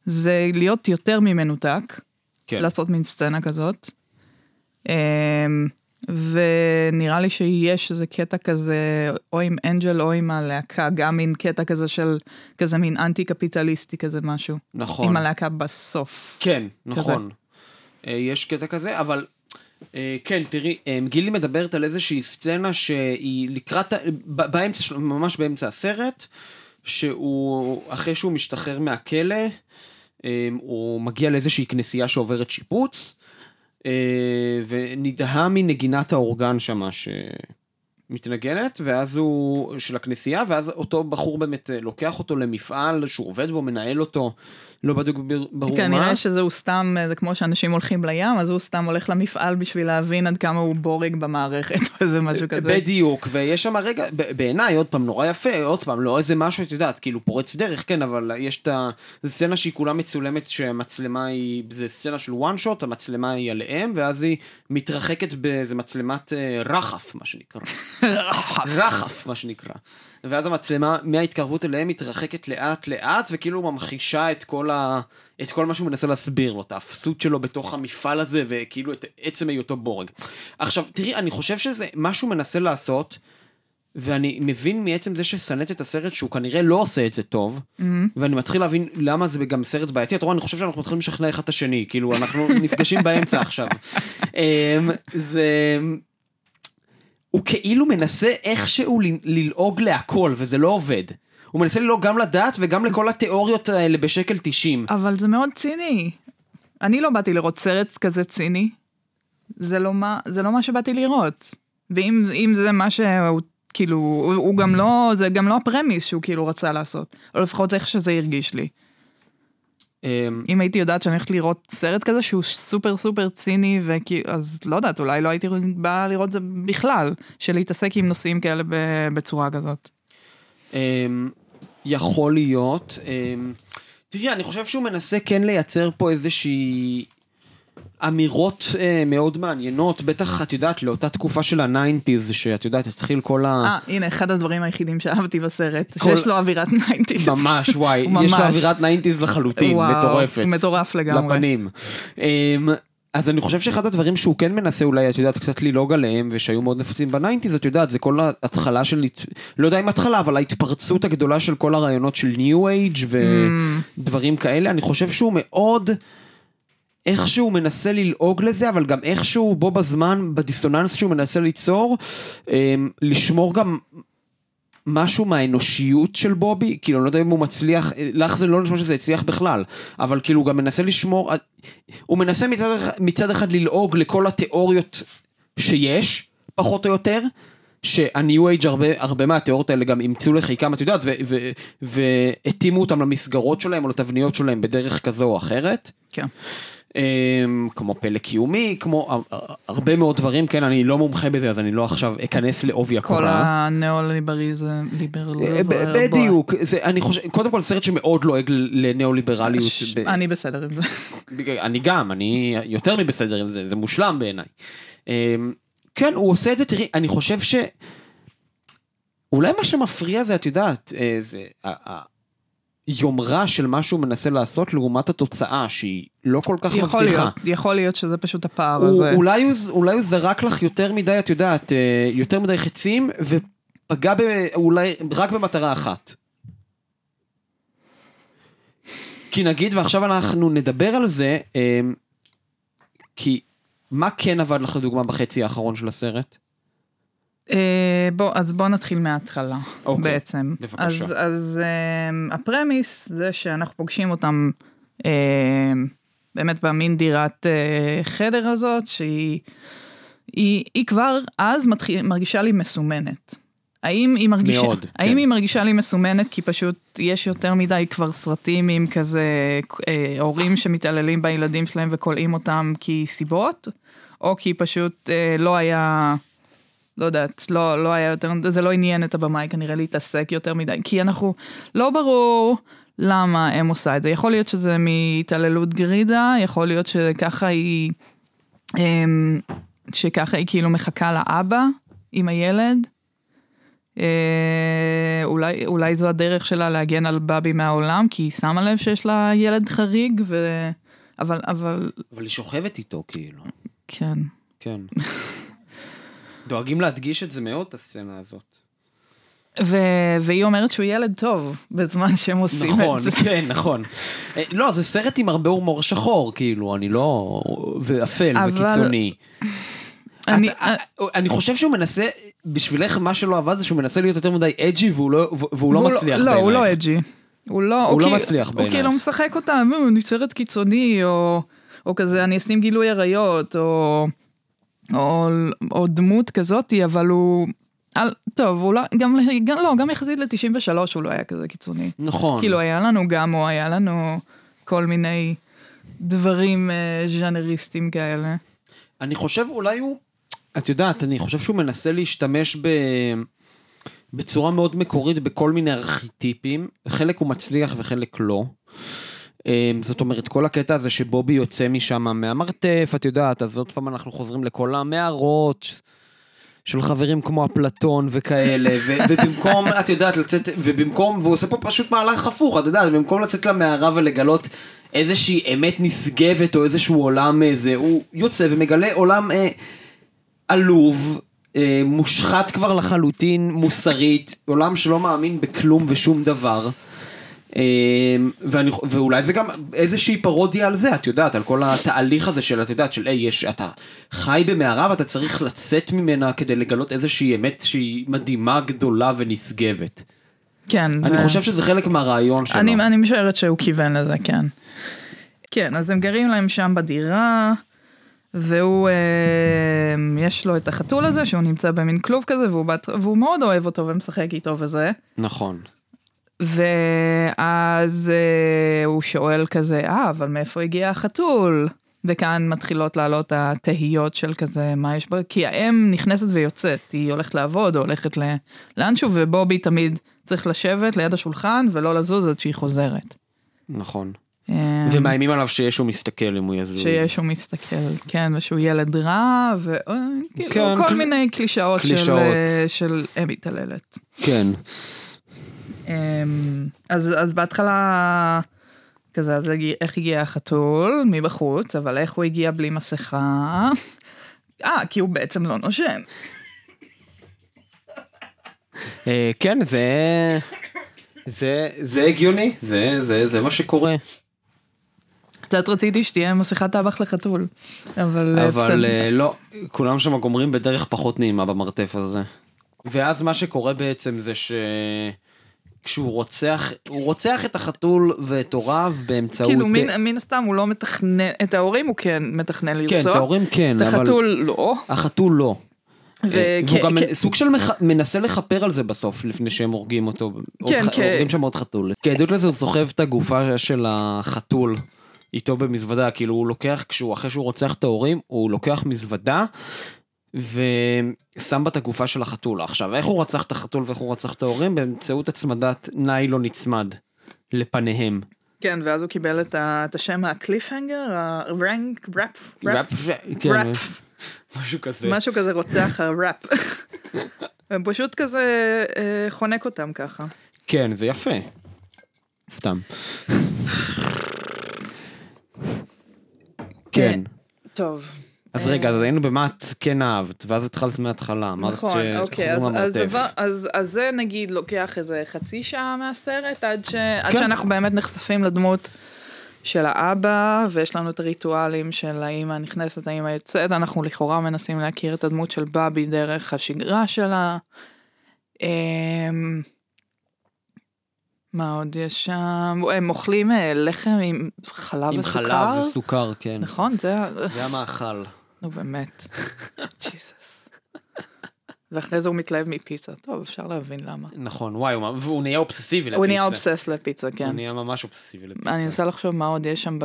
זה להיות יותר ממנותק.
כן.
לעשות מין סצנה כזאת. אמ, ונראה לי שיש איזה קטע כזה, או עם אנג'ל או עם הלהקה, גם מין קטע כזה של, כזה מין אנטי קפיטליסטי כזה משהו.
נכון.
עם הלהקה בסוף.
כן, נכון. אה, יש קטע כזה, אבל כן, תראי, אה, גילי מדברת על איזושהי סצנה שהיא לקראת, באמצע, ממש באמצע הסרט, שהוא, אחרי שהוא משתחרר מהכלא, אה, הוא מגיע לאיזושהי כנסייה שעוברת שיפוץ, אה, ונדהם מנגינת האורגן שמה שמתנגנת, ואז הוא, של הכנסייה, ואז אותו בחור באמת אה, לוקח אותו למפעל שהוא עובד בו, מנהל אותו, לא בדיוק בר- ברור מה.
כנראה שזהו סתם, זה כמו שאנשים הולכים לים, אז הוא סתם הולך למפעל בשביל להבין עד כמה הוא בורג במערכת, או איזה משהו כזה.
בדיוק, ויש שם רגע, בעיניי, עוד פעם, נורא יפה, עוד פעם, לא איזה משהו, את יודעת, כאילו פורץ דרך, כן, אבל יש את ה... זו סצנה שהיא כולה מצולמת, שהמצלמה היא, זה סצנה של one shot, המצלמה היא עליהם, ואז היא מתרחקת באיזה מצלמת אה, רחף, מה שנקרא. רחף, מה שנקרא. ואז המצלמה מההתקרבות אליהם מתרחקת לאט לאט, וכאילו ממחישה את כל, ה... את כל מה שהוא מנסה להסביר לו, את האפסות שלו בתוך המפעל הזה, וכאילו את עצם היותו בורג. עכשיו, תראי, אני חושב שזה מה שהוא מנסה לעשות, ואני מבין מעצם זה ששנאת את הסרט שהוא כנראה לא עושה את זה טוב, ואני מתחיל להבין למה זה גם סרט בעייתי. אתה רואה, אני חושב שאנחנו מתחילים לשכנע אחד את השני, כאילו, אנחנו נפגשים באמצע עכשיו. אמ, זה... הוא כאילו מנסה איכשהו ללעוג להכל, וזה לא עובד. הוא מנסה ללעוג גם לדת וגם לכל התיאוריות האלה בשקל 90.
אבל זה מאוד ציני. אני לא באתי לראות סרט כזה ציני. זה לא מה, זה לא מה שבאתי לראות. ואם אם זה מה שהוא, כאילו, הוא, הוא גם לא, זה גם לא הפרמיס שהוא כאילו רצה לעשות. או לפחות איך שזה הרגיש לי.
אמ,
אם הייתי יודעת שאני הולכת לראות סרט כזה שהוא סופר סופר ציני, וכי, אז לא יודעת, אולי לא הייתי באה לראות זה בכלל, של להתעסק עם נושאים כאלה בצורה כזאת.
אמ, יכול להיות. אמ, תראי, אני חושב שהוא מנסה כן לייצר פה איזושהי אמירות אה, מאוד מעניינות, בטח, את יודעת, לאותה תקופה של הניינטיז, שאת יודעת, התחיל כל ה...
אה, הנה, אחד הדברים היחידים שאהבתי בסרט,
כל-
שיש לו אווירת ניינטיז.
ממש, וואי,
הוא
יש לו
ממש.
אווירת ניינטיז לחלוטין,
וואו,
מטורפת.
מטורף לגמרי.
לפנים. אמ, אז אני חושב שאחד הדברים שהוא כן מנסה אולי, את יודעת, קצת ללעוג עליהם, ושהיו מאוד נפוצים בניינטיז, את יודעת, זה כל ההתחלה של, לא יודע אם התחלה, אבל ההתפרצות הגדולה של כל הרעיונות של New Age ודברים כאלה, אני חושב שהוא מאוד... איכשהו מנסה ללעוג לזה, אבל גם איכשהו בו בזמן, בדיסוננס שהוא מנסה ליצור, אמ, לשמור גם משהו מהאנושיות של בובי, כאילו, אני לא יודע אם הוא מצליח, לך זה לא נשמע שזה הצליח בכלל, אבל כאילו הוא גם מנסה לשמור, הוא מנסה מצד, מצד אחד ללעוג לכל התיאוריות שיש, פחות או יותר, שהניו אייג' הרבה, הרבה מהתיאוריות האלה גם אימצו לחיקם, את יודעת, והתאימו אותם למסגרות שלהם או לתבניות שלהם בדרך כזו או אחרת.
כן.
אמ, כמו פלא קיומי, כמו הר- הרבה מאוד דברים, כן, אני לא מומחה בזה, אז אני לא עכשיו אכנס לעובי
כל
הקורה.
הניאו-ליבריזם, ליברל...
אה, ב- בדיוק, זה, אני חושב, קודם כל סרט שמאוד לועג לניאו-ליברליות.
אני בסדר עם זה.
אני גם, אני יותר מבסדר עם זה, זה מושלם בעיניי. אמ, כן, הוא עושה את זה, תראי, אני חושב ש... אולי מה שמפריע זה, את יודעת, אה, זה... ה- ה- היומרה של מה שהוא מנסה לעשות לעומת התוצאה שהיא לא כל כך
יכול
מבטיחה.
להיות, יכול להיות שזה פשוט הפער
הוא,
הזה.
אולי, הוא, אולי הוא זרק לך יותר מדי, את יודעת, אה, יותר מדי חצים, ופגע ב, אולי רק במטרה אחת. כי נגיד, ועכשיו אנחנו נדבר על זה, אה, כי מה כן עבד לך לדוגמה בחצי האחרון של הסרט?
אה, בוא, אז בוא נתחיל מההתחלה,
אוקיי,
בעצם.
בבקשה.
אז, אז אה, הפרמיס זה שאנחנו פוגשים אותם אה, באמת במין דירת אה, חדר הזאת, שהיא היא, היא כבר אז מתחיל, מרגישה לי מסומנת. האם היא מרגישה,
מאוד,
האם
כן.
היא מרגישה לי מסומנת כי פשוט יש יותר מדי כבר סרטים עם כזה אה, הורים שמתעללים בילדים שלהם וכולאים אותם כי סיבות, או כי פשוט אה, לא היה, לא יודעת, לא, לא היה יותר, זה לא עניין את הבמאי כנראה להתעסק יותר מדי, כי אנחנו, לא ברור למה הם עושה את זה, יכול להיות שזה מהתעללות גרידה, יכול להיות שככה היא, אמ, שככה היא כאילו מחכה לאבא עם הילד. אה, אולי, אולי זו הדרך שלה להגן על בבי מהעולם, כי היא שמה לב שיש לה ילד חריג, ו... אבל, אבל,
אבל היא שוכבת איתו, כאילו.
כן.
כן. דואגים להדגיש את זה מאוד, את הסצנה הזאת.
ו... והיא אומרת שהוא ילד טוב, בזמן שהם עושים
נכון,
את זה.
כן, נכון. אה, לא, זה סרט עם הרבה הומור שחור, כאילו, אני לא... ואפל
אבל-
וקיצוני.
אני,
אתה- אני חושב שהוא מנסה, בשבילך מה שלא עבד זה שהוא מנסה להיות יותר מדי אג'י והוא לא- והוא לא
והוא
מצליח
לא, הוא לא
בעינייך.
אג'י. הוא לא,
הוא לא
כאילו-
מצליח
הוא
בעינייך.
כאילו משחק אותה, "מו, אני סרט קיצוני, או, או כזה, אני אשים גילוי עריות, או, או, או דמות כזאתי, אבל הוא... על, טוב, הוא לא, גם, גם, לא, גם יחסית ל-93 הוא לא היה כזה קיצוני.
נכון.
כאילו היה לנו גם, או היה לנו כל מיני דברים אה, ז'אנריסטים כאלה.
אני חושב אולי הוא, את יודעת, אני חושב שהוא מנסה להשתמש ב... בצורה מאוד מקורית בכל מיני ארכיטיפים, חלק הוא מצליח וחלק לא. אמ, זאת אומרת, כל הקטע הזה שבובי יוצא משם מהמרתף, את יודעת, אז עוד פעם אנחנו חוזרים לכל המערות של חברים כמו אפלטון וכאלה, ו- ובמקום, את יודעת, לצאת, ובמקום, והוא עושה פה פשוט מהלך הפוך, את יודעת, במקום לצאת למערה ולגלות איזושהי אמת נשגבת או איזשהו עולם איזה, הוא יוצא ומגלה עולם אה, עלוב, אה, מושחת כבר לחלוטין, מוסרית, עולם שלא מאמין בכלום ושום דבר. אה, ואני, ואולי זה גם איזושהי פרודיה על זה, את יודעת, על כל התהליך הזה של, את יודעת, של, היי, יש, אתה חי במערה ואתה צריך לצאת ממנה כדי לגלות איזושהי אמת שהיא מדהימה, גדולה ונשגבת.
כן.
אני
ו-
חושב שזה חלק מהרעיון שלו.
אני, אני משערת שהוא כיוון לזה, כן. כן, אז הם גרים להם שם בדירה, והוא, אה, יש לו את החתול הזה, שהוא נמצא במין כלוב כזה, והוא, בת, והוא מאוד אוהב אותו ומשחק איתו וזה.
נכון.
ואז אה, הוא שואל כזה, אה, אבל מאיפה הגיע החתול? וכאן מתחילות לעלות התהיות של כזה, מה יש בה? כי האם נכנסת ויוצאת, היא הולכת לעבוד או הולכת. לאנשהו, ובובי תמיד צריך לשבת ליד השולחן ולא לזוז עד שהיא חוזרת.
נכון.
אה,
ומאיימים עליו שיש הוא מסתכל אם הוא יזוז.
שישו מסתכל, כן, ושהוא ילד רע, וכאילו
כן,
כל
קל-
מיני קלישאות של,
קלישאות.
אה, של אם מתעללת.
כן.
אמ, אז, אז בהתחלה, כזה, אז איך הגיע החתול מבחוץ, אבל איך הוא הגיע בלי מסכה? אה, כי הוא בעצם לא נושם.
אה, כן, זה... זה, זה הגיוני, זה, זה, זה מה שקורה.
קצת רציתי שתהיה מסכת טבח לחתול, אבל אה,
אבל. אה, לא, כולם שם גומרים בדרך פחות נעימה במרתף הזה. ואז מה שקורה בעצם זה ש... כשהוא רוצח, הוא רוצח את החתול ואת הוריו באמצעות...
כאילו, מן, מן הסתם הוא לא מתכנן, את ההורים הוא כן מתכנן לרצוח.
כן, את ההורים כן,
את
אבל...
החתול לא.
החתול לא.
ו-
אה, והוא
כ-
גם
כ-
סוג של מח- מנסה לכפר על זה בסוף, לפני שהם הורגים אותו.
כן,
ח-
כ-
הורגים שם עוד חתול. כעדות לזה הוא סוחב את הגופה של החתול איתו במזוודה, כאילו הוא לוקח, כשהוא, אחרי שהוא רוצח את ההורים, הוא לוקח מזוודה ושם בה את הגופה של החתול. עכשיו, איך הוא רצח את החתול ואיך הוא רצח את ההורים? באמצעות הצמדת ניילון נצמד לפניהם.
כן, ואז הוא קיבל את, ה, את השם הקליפהנגר, הרנק, ראפ, ראפ, ראפ.
משהו כזה.
משהו כזה רוצח הראפ. פשוט כזה אה, חונק אותם ככה.
כן, זה יפה. סתם. כן.
טוב.
אז רגע, אז היינו במה את כן אהבת, ואז התחלת מההתחלה. אמרת
נכון, אוקיי, אז, אז. אז, אז, זה נגיד לוקח איזה חצי שעה מהסרט, עד, ש, עד
כן.
שאנחנו באמת נחשפים לדמות של האבא, ויש לנו את הריטואלים של האמא נכנסת, האמא יוצאת, אנחנו לכאורה מנסים להכיר את הדמות של בבי דרך השגרה שלה. אמ, מה עוד יש שם? הם אוכלים אה, לחם עם חלב
עם
וסוכר.
חלב וסוכר, כן.
נכון, זה.
זה המאכל.
נו באמת. ג'יסוס. ואחרי זה הוא מתלהב מפיצה. טוב, אפשר להבין למה.
נכון, וואי, הוא- והוא נהיה אובססיבי לפיצה.
הוא נהיה אובסס לפיצה,
הוא
כן.
נהיה ממש אובססיבי לפיצה.
אני מנסה לחשוב מה עוד יש שם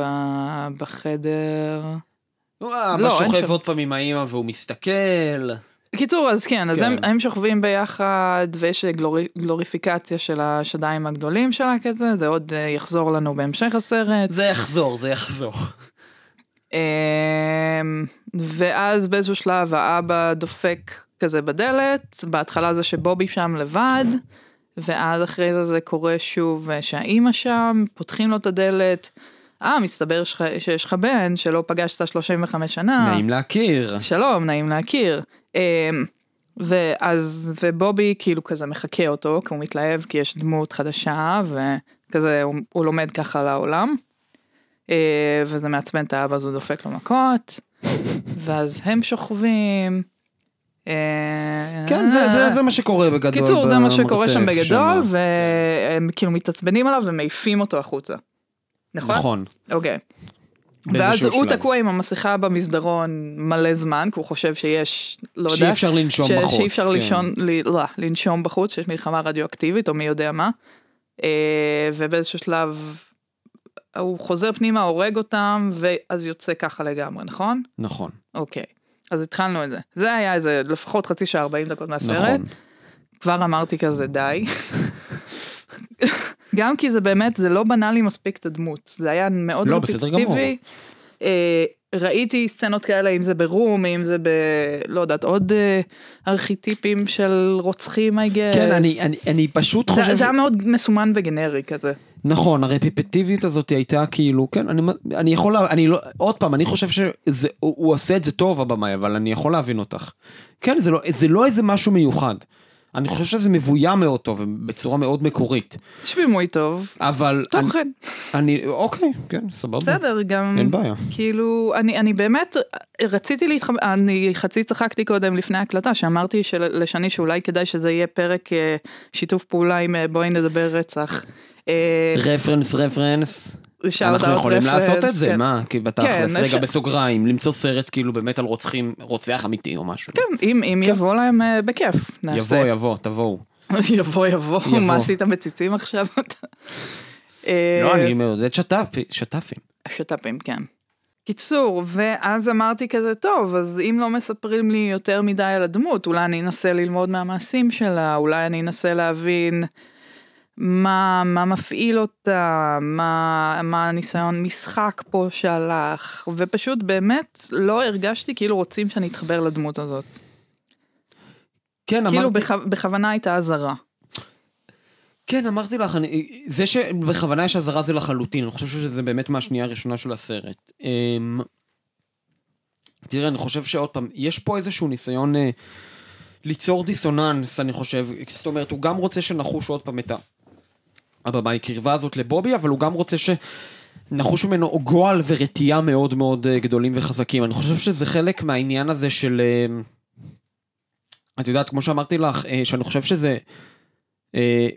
בחדר.
הוא האבא
לא, אין
שוכב. עוד פעם עם האמא והוא מסתכל.
קיצור, אז כן, אז
כן.
הם, הם שוכבים ביחד, ויש גלורי, גלוריפיקציה של השדיים הגדולים שלה כזה, זה עוד אה, יחזור לנו בהמשך הסרט.
זה יחזור, זה יחזור.
אמ, ואז באיזשהו שלב האבא דופק כזה בדלת, בהתחלה זה שבובי שם לבד, ואז אחרי זה זה קורה שוב אה, שהאימא שם, פותחים לו את הדלת, אה, מסתבר שלך- שיש לך בן שלא פגשת 35 שנה.
נעים להכיר.
שלום, נעים להכיר. אמ, ואז, ובובי כאילו כזה מחקה אותו, כי הוא מתלהב, כי יש דמות חדשה, וכזה הוא, הוא לומד ככה לעולם. אה, וזה מעצבן את האבא, אז הוא דופק לו מכות, ואז הם שוכבים. אה,
כן, זה- זה- זה מה שקורה בגדול.
קיצור, זה מה שקורה שם בגדול. והם כאילו מתעצבנים עליו ומעיפים אותו החוצה. נכון?
נכון.
אוקיי. ואז הוא
שלב.
תקוע עם המסכה במסדרון מלא זמן, כי הוא חושב שיש, לא יודע,
שאי אפשר לנשום
ש-
בחוץ.
שאי אפשר
כן.
לישון, ל- לא, לנשום בחוץ, שיש מלחמה רדיואקטיבית או מי יודע מה. אה, ובאיזשהו שלב הוא חוזר פנימה, הורג אותם, ואז יוצא ככה לגמרי, נכון?
נכון.
אוקיי. אז התחלנו את זה. זה היה איזה לפחות חצי שעה 40 דקות מהסרט.
נכון.
כבר אמרתי כזה די. גם כי זה באמת, זה לא בנה לי מספיק את הדמות, זה היה מאוד
לא, גמור.
רפטטיבי. אה, ראיתי סצנות כאלה, אם זה ברום, אם זה ב... לא יודעת, עוד אה, ארכיטיפים של רוצחים, I guess.
כן, אני- אני- אני פשוט
זה,
חושב...
זה היה מאוד מסומן וגנרי כזה.
נכון, הרפפטיביות הזאת הייתה כאילו, כן, אני, אני יכול, אני לא, עוד פעם, אני חושב שהוא הוא עושה את זה טוב הבמאי, אבל אני יכול להבין אותך. כן, זה לא, זה לא איזה משהו מיוחד. אני חושב שזה מבוים מאוד טוב, בצורה מאוד מקורית.
יש בימוי טוב,
אבל... אני,
תוכן,
אני, אוקיי, כן, סבבה.
בסדר, גם...
אין בעיה.
כאילו, אני, אני באמת רציתי להתחבר, אני חצי צחקתי קודם לפני ההקלטה, שאמרתי של, לשני שאולי כדאי שזה יהיה פרק אה, שיתוף פעולה עם אה, בואי נדבר רצח. אה,
רפרנס, רפרנס. אנחנו יכולים לעשות את זה,
כן.
מה? כי בתכלס,
כן,
רגע, בסוגריים, למצוא סרט כאילו באמת על רוצחים, רוצח אמיתי או משהו.
כן, אם, אם יבוא להם אה, בכיף, נעשה.
יבוא, יבוא, תבואו.
יבוא, יבוא. מה עשית מציצים עכשיו? אה,
לא, אני מעודד שת"פ, שת"פים.
שת"פים, כן. קיצור, ואז אמרתי כזה, טוב, אז אם לא מספרים לי יותר מדי על הדמות, אולי אני אנסה ללמוד מהמעשים שלה, אולי אני אנסה להבין מה, מה מפעיל אותה, מה, מה הניסיון משחק פה שהלך, ופשוט באמת לא הרגשתי כאילו רוצים שאני אתחבר לדמות הזאת.
כן,
כאילו
אמרתי,
בכ, בכוונה הייתה אזהרה.
כן, אמרתי לך, אני, זה שבכוונה יש אזהרה זה לחלוטין, אני חושב שזה באמת מהשנייה הראשונה של הסרט. אמ, תראה, אני חושב שעוד פעם, יש פה איזשהו ניסיון אה, ליצור דיסוננס, אני חושב, זאת אומרת, הוא גם רוצה שנחוש עוד פעם את ה... הבמאי קרבה הזאת לבובי, אבל הוא גם רוצה שנחוש ממנו גועל ורתיעה מאוד מאוד אה, גדולים וחזקים. אני חושב שזה חלק מהעניין הזה של... אה, את יודעת, כמו שאמרתי לך, אה, שאני חושב שזה... אה,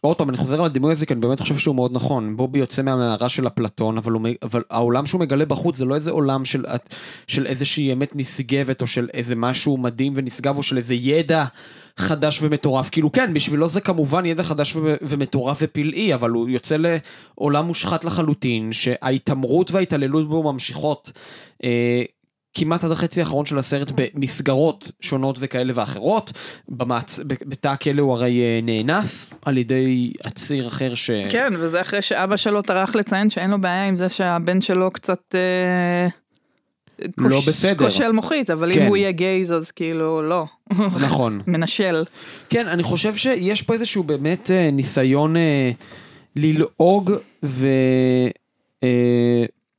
עוד פעם, אני חוזר על הדימוי הזה, כי אני באמת חושב שהוא מאוד נכון. בובי יוצא מהמערה של אפלטון, אבל, אבל העולם שהוא מגלה בחוץ זה לא איזה עולם של, של איזושהי אמת נשגבת, או של איזה משהו מדהים ונשגב, או של איזה ידע חדש ומטורף. כאילו כן, בשבילו זה כמובן ידע חדש ומטורף ופלאי, אבל הוא יוצא לעולם מושחת לחלוטין, שההתעמרות וההתעללות בו ממשיכות. אה, כמעט עד החצי האחרון של הסרט במסגרות שונות וכאלה ואחרות. במעצ... בתא הכלא הוא הרי אה, נאנס על ידי עציר אחר ש...
כן, וזה אחרי שאבא שלו טרח לציין שאין לו בעיה עם זה שהבן שלו קצת... אה,
לא
כוש-
בסדר.
כושל מוחית, אבל
כן.
אם הוא יהיה גייז אז כאילו לא.
נכון.
מנשל.
כן, אני חושב שיש פה איזשהו באמת אה, ניסיון אה, ללעוג ו...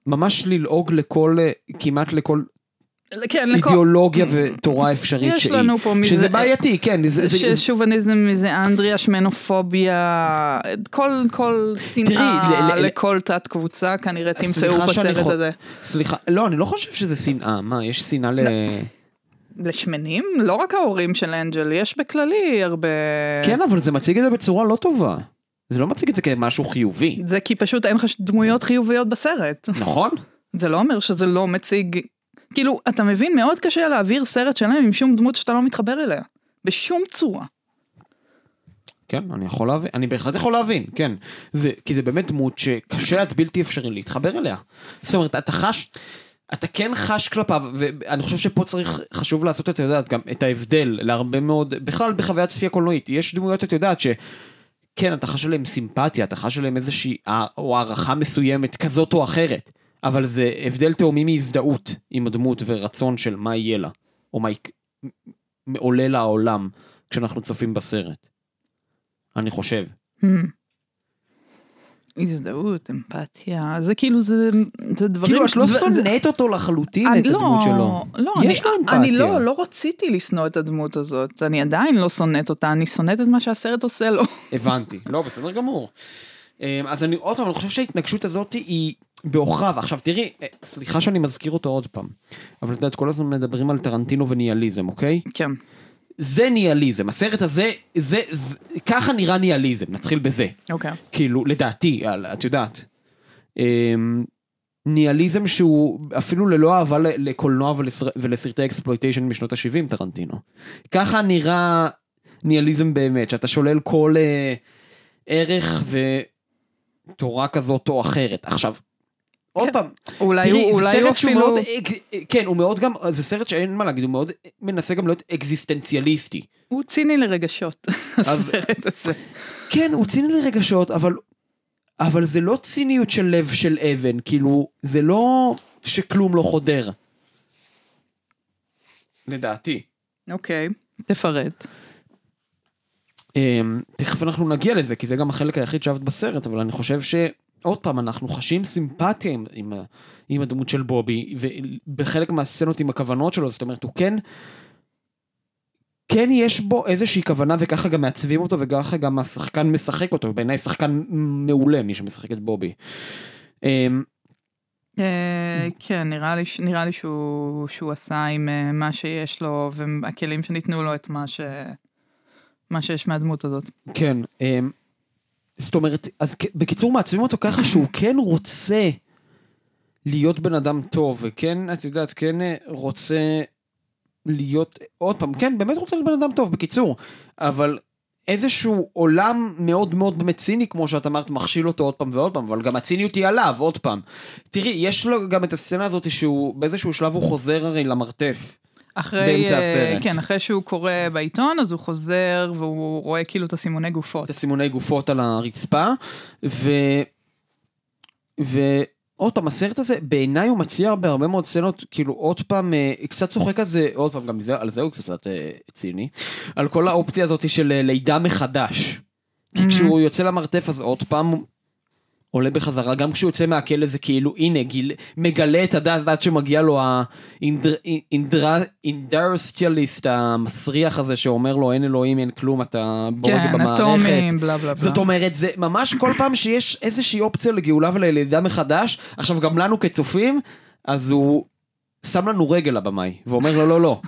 ממש ללעוג לכל, כמעט לכל
כן, לכל...
אידיאולוגיה ותורה אפשרית
יש
שהיא.
לנו פה מזה-
שזה בעייתי, כן. זה, זה, זה,
ששוביניזם, מיזאנדריה, שמנופוביה, כל, כל שנאה
ל-
לכל תת קבוצה כנראה תמצאו
סליחה שאני
בסרט
חו-
הזה.
סליחה, לא, אני לא חושב שזה שנאה, מה, יש שנאה ל...
לשמנים? לא רק ההורים של אנג'ל, יש בכללי הרבה...
כן, אבל זה מציג את זה בצורה לא טובה. זה לא מציג את זה כמשהו חיובי,
זה כי פשוט אין לך דמויות חיוביות בסרט.
נכון?
זה לא אומר שזה לא מציג... כאילו, אתה מבין, מאוד קשה להעביר סרט שלם עם שום דמות שאתה לא מתחבר אליה. בשום צורה.
כן, אני יכול להבין, אני בהחלט יכול להבין, כן. זה, כי זה באמת דמות שקשה עד בלתי אפשרי להתחבר אליה. זאת אומרת, אתה חש, אתה כן חש כלפיו, ואני חושב שפה צריך, חשוב לעשות, את יודעת, גם את ההבדל להרבה מאוד, בכלל בחוויית צפייה קולנועית, יש דמויות, את יודעת, ש... כן, אתה חש עליהם סימפתיה, אתה חש עליהם איזושהי, אה, או הערכה מסוימת, כזאת או אחרת, אבל זה הבדל תאומי מהזדהות עם הדמות ורצון של מה יהיה לה, או מה יק- עולה לעולם כשאנחנו צופים בסרט. אני חושב.
Hmm. הזדהות, אמפתיה, זה כאילו, זה, זה דברים...
כאילו, את לא
זה- זה-
שונאת אותו לחלוטין, את הדמות שלו.
לא,
יש
אני,
לו אמפתיה.
אני לא, לא רציתי לשנוא את הדמות הזאת, אני עדיין לא שונאת אותה, אני שונאת את מה שהסרט עושה לו.
הבנתי. לא, בסדר גמור. אמ, אז אני עוד פעם, אני חושב שההתנגשות הזאת היא בעוכריו. עכשיו תראי, אה, סליחה שאני מזכיר אותו עוד פעם, אבל את יודעת, כל הזמן מדברים על טרנטינו וניאליזם, אוקיי?
כן.
זה ניאליזם, הסרט הזה, זה, זה, ככה נראה ניאליזם, נתחיל בזה.
אוקיי.
כאילו, לדעתי, את יודעת. אמ, ניאליזם שהוא אפילו ללא אהבה לקולנוע ולסר- ולסרטי exploitation משנות ה-70, טרנטינו. ככה נראה ניאליזם באמת, שאתה שולל כל אה, ערך ותורה כזאת או אחרת. עכשיו, עוד
כן.
פעם,
אולי הוא, אפילו...
כן, הוא מאוד גם, זה סרט שאין מה להגיד, הוא מאוד מנסה גם להיות אקזיסטנציאליסטי.
הוא ציני לרגשות, הסרט הזה.
כן, הוא ציני לרגשות, אבל, אבל זה לא ציניות של לב של אבן, כאילו, זה לא שכלום לא חודר. לדעתי.
אוקיי, תפרט.
אמ, תכף אנחנו נגיע לזה, כי זה גם החלק היחיד שאהבת בסרט, אבל אני חושב ש... עוד פעם, אנחנו חשים סימפתיה עם, עם, עם הדמות של בובי, ובחלק מהסצנות עם הכוונות שלו, זאת אומרת, הוא כן... כן יש בו איזושהי כוונה וככה גם מעצבים אותו וככה גם השחקן משחק אותו, בעיניי שחקן מעולה מי שמשחק את בובי. אמ,
אה, כן, נראה לי, נראה לי שהוא, שהוא עשה עם אה, מה שיש לו והכלים שניתנו לו את מה, ש, מה שיש מהדמות הזאת.
כן, אמ, זאת אומרת, אז בקיצור מעצבים אותו ככה שהוא כן רוצה להיות בן אדם טוב, וכן, את יודעת, כן אה, רוצה להיות, עוד פעם, כן, באמת רוצה להיות בן אדם טוב, בקיצור, אבל איזשהו עולם מאוד מאוד באמת ציני, כמו שאת אמרת, מכשיל אותו עוד פעם ועוד פעם, אבל גם הציניות היא עליו, עוד פעם. תראי, יש לו גם את הסצנה הזאת שהוא, באיזשהו שלב הוא חוזר הרי למרתף.
אחרי,
באמצע
אה,
הסרט.
כן, אחרי שהוא קורא בעיתון, אז הוא חוזר והוא רואה כאילו את הסימוני גופות.
את הסימוני גופות על הרצפה, ו... ועוד פעם, הסרט הזה, בעיניי הוא מציע בהרבה מאוד סצנות, כאילו עוד פעם, אה, קצת צוחק על זה, עוד פעם, גם זה, על זה הוא קצת אה, ציני, על כל האופציה הזאת של אה, לידה מחדש. כי. כשהוא יוצא למרתף אז עוד פעם עולה בחזרה, גם כשהוא יוצא מהכלא זה כאילו, הנה, גיל, מגלה את הדת, הדת שמגיע לו האינדרסטיאליסט המסריח הזה שאומר לו אין אלוהים, אין כלום, אתה בורג
כן,
במערכת.
אטומים, בלה בלה בלה.
זאת אומרת, זה ממש כל פעם שיש איזושהי אופציה לגאולה וללידה מחדש, עכשיו גם לנו כצופים, אז הוא שם לנו רגל לבמאי, ואומר לו לא לא.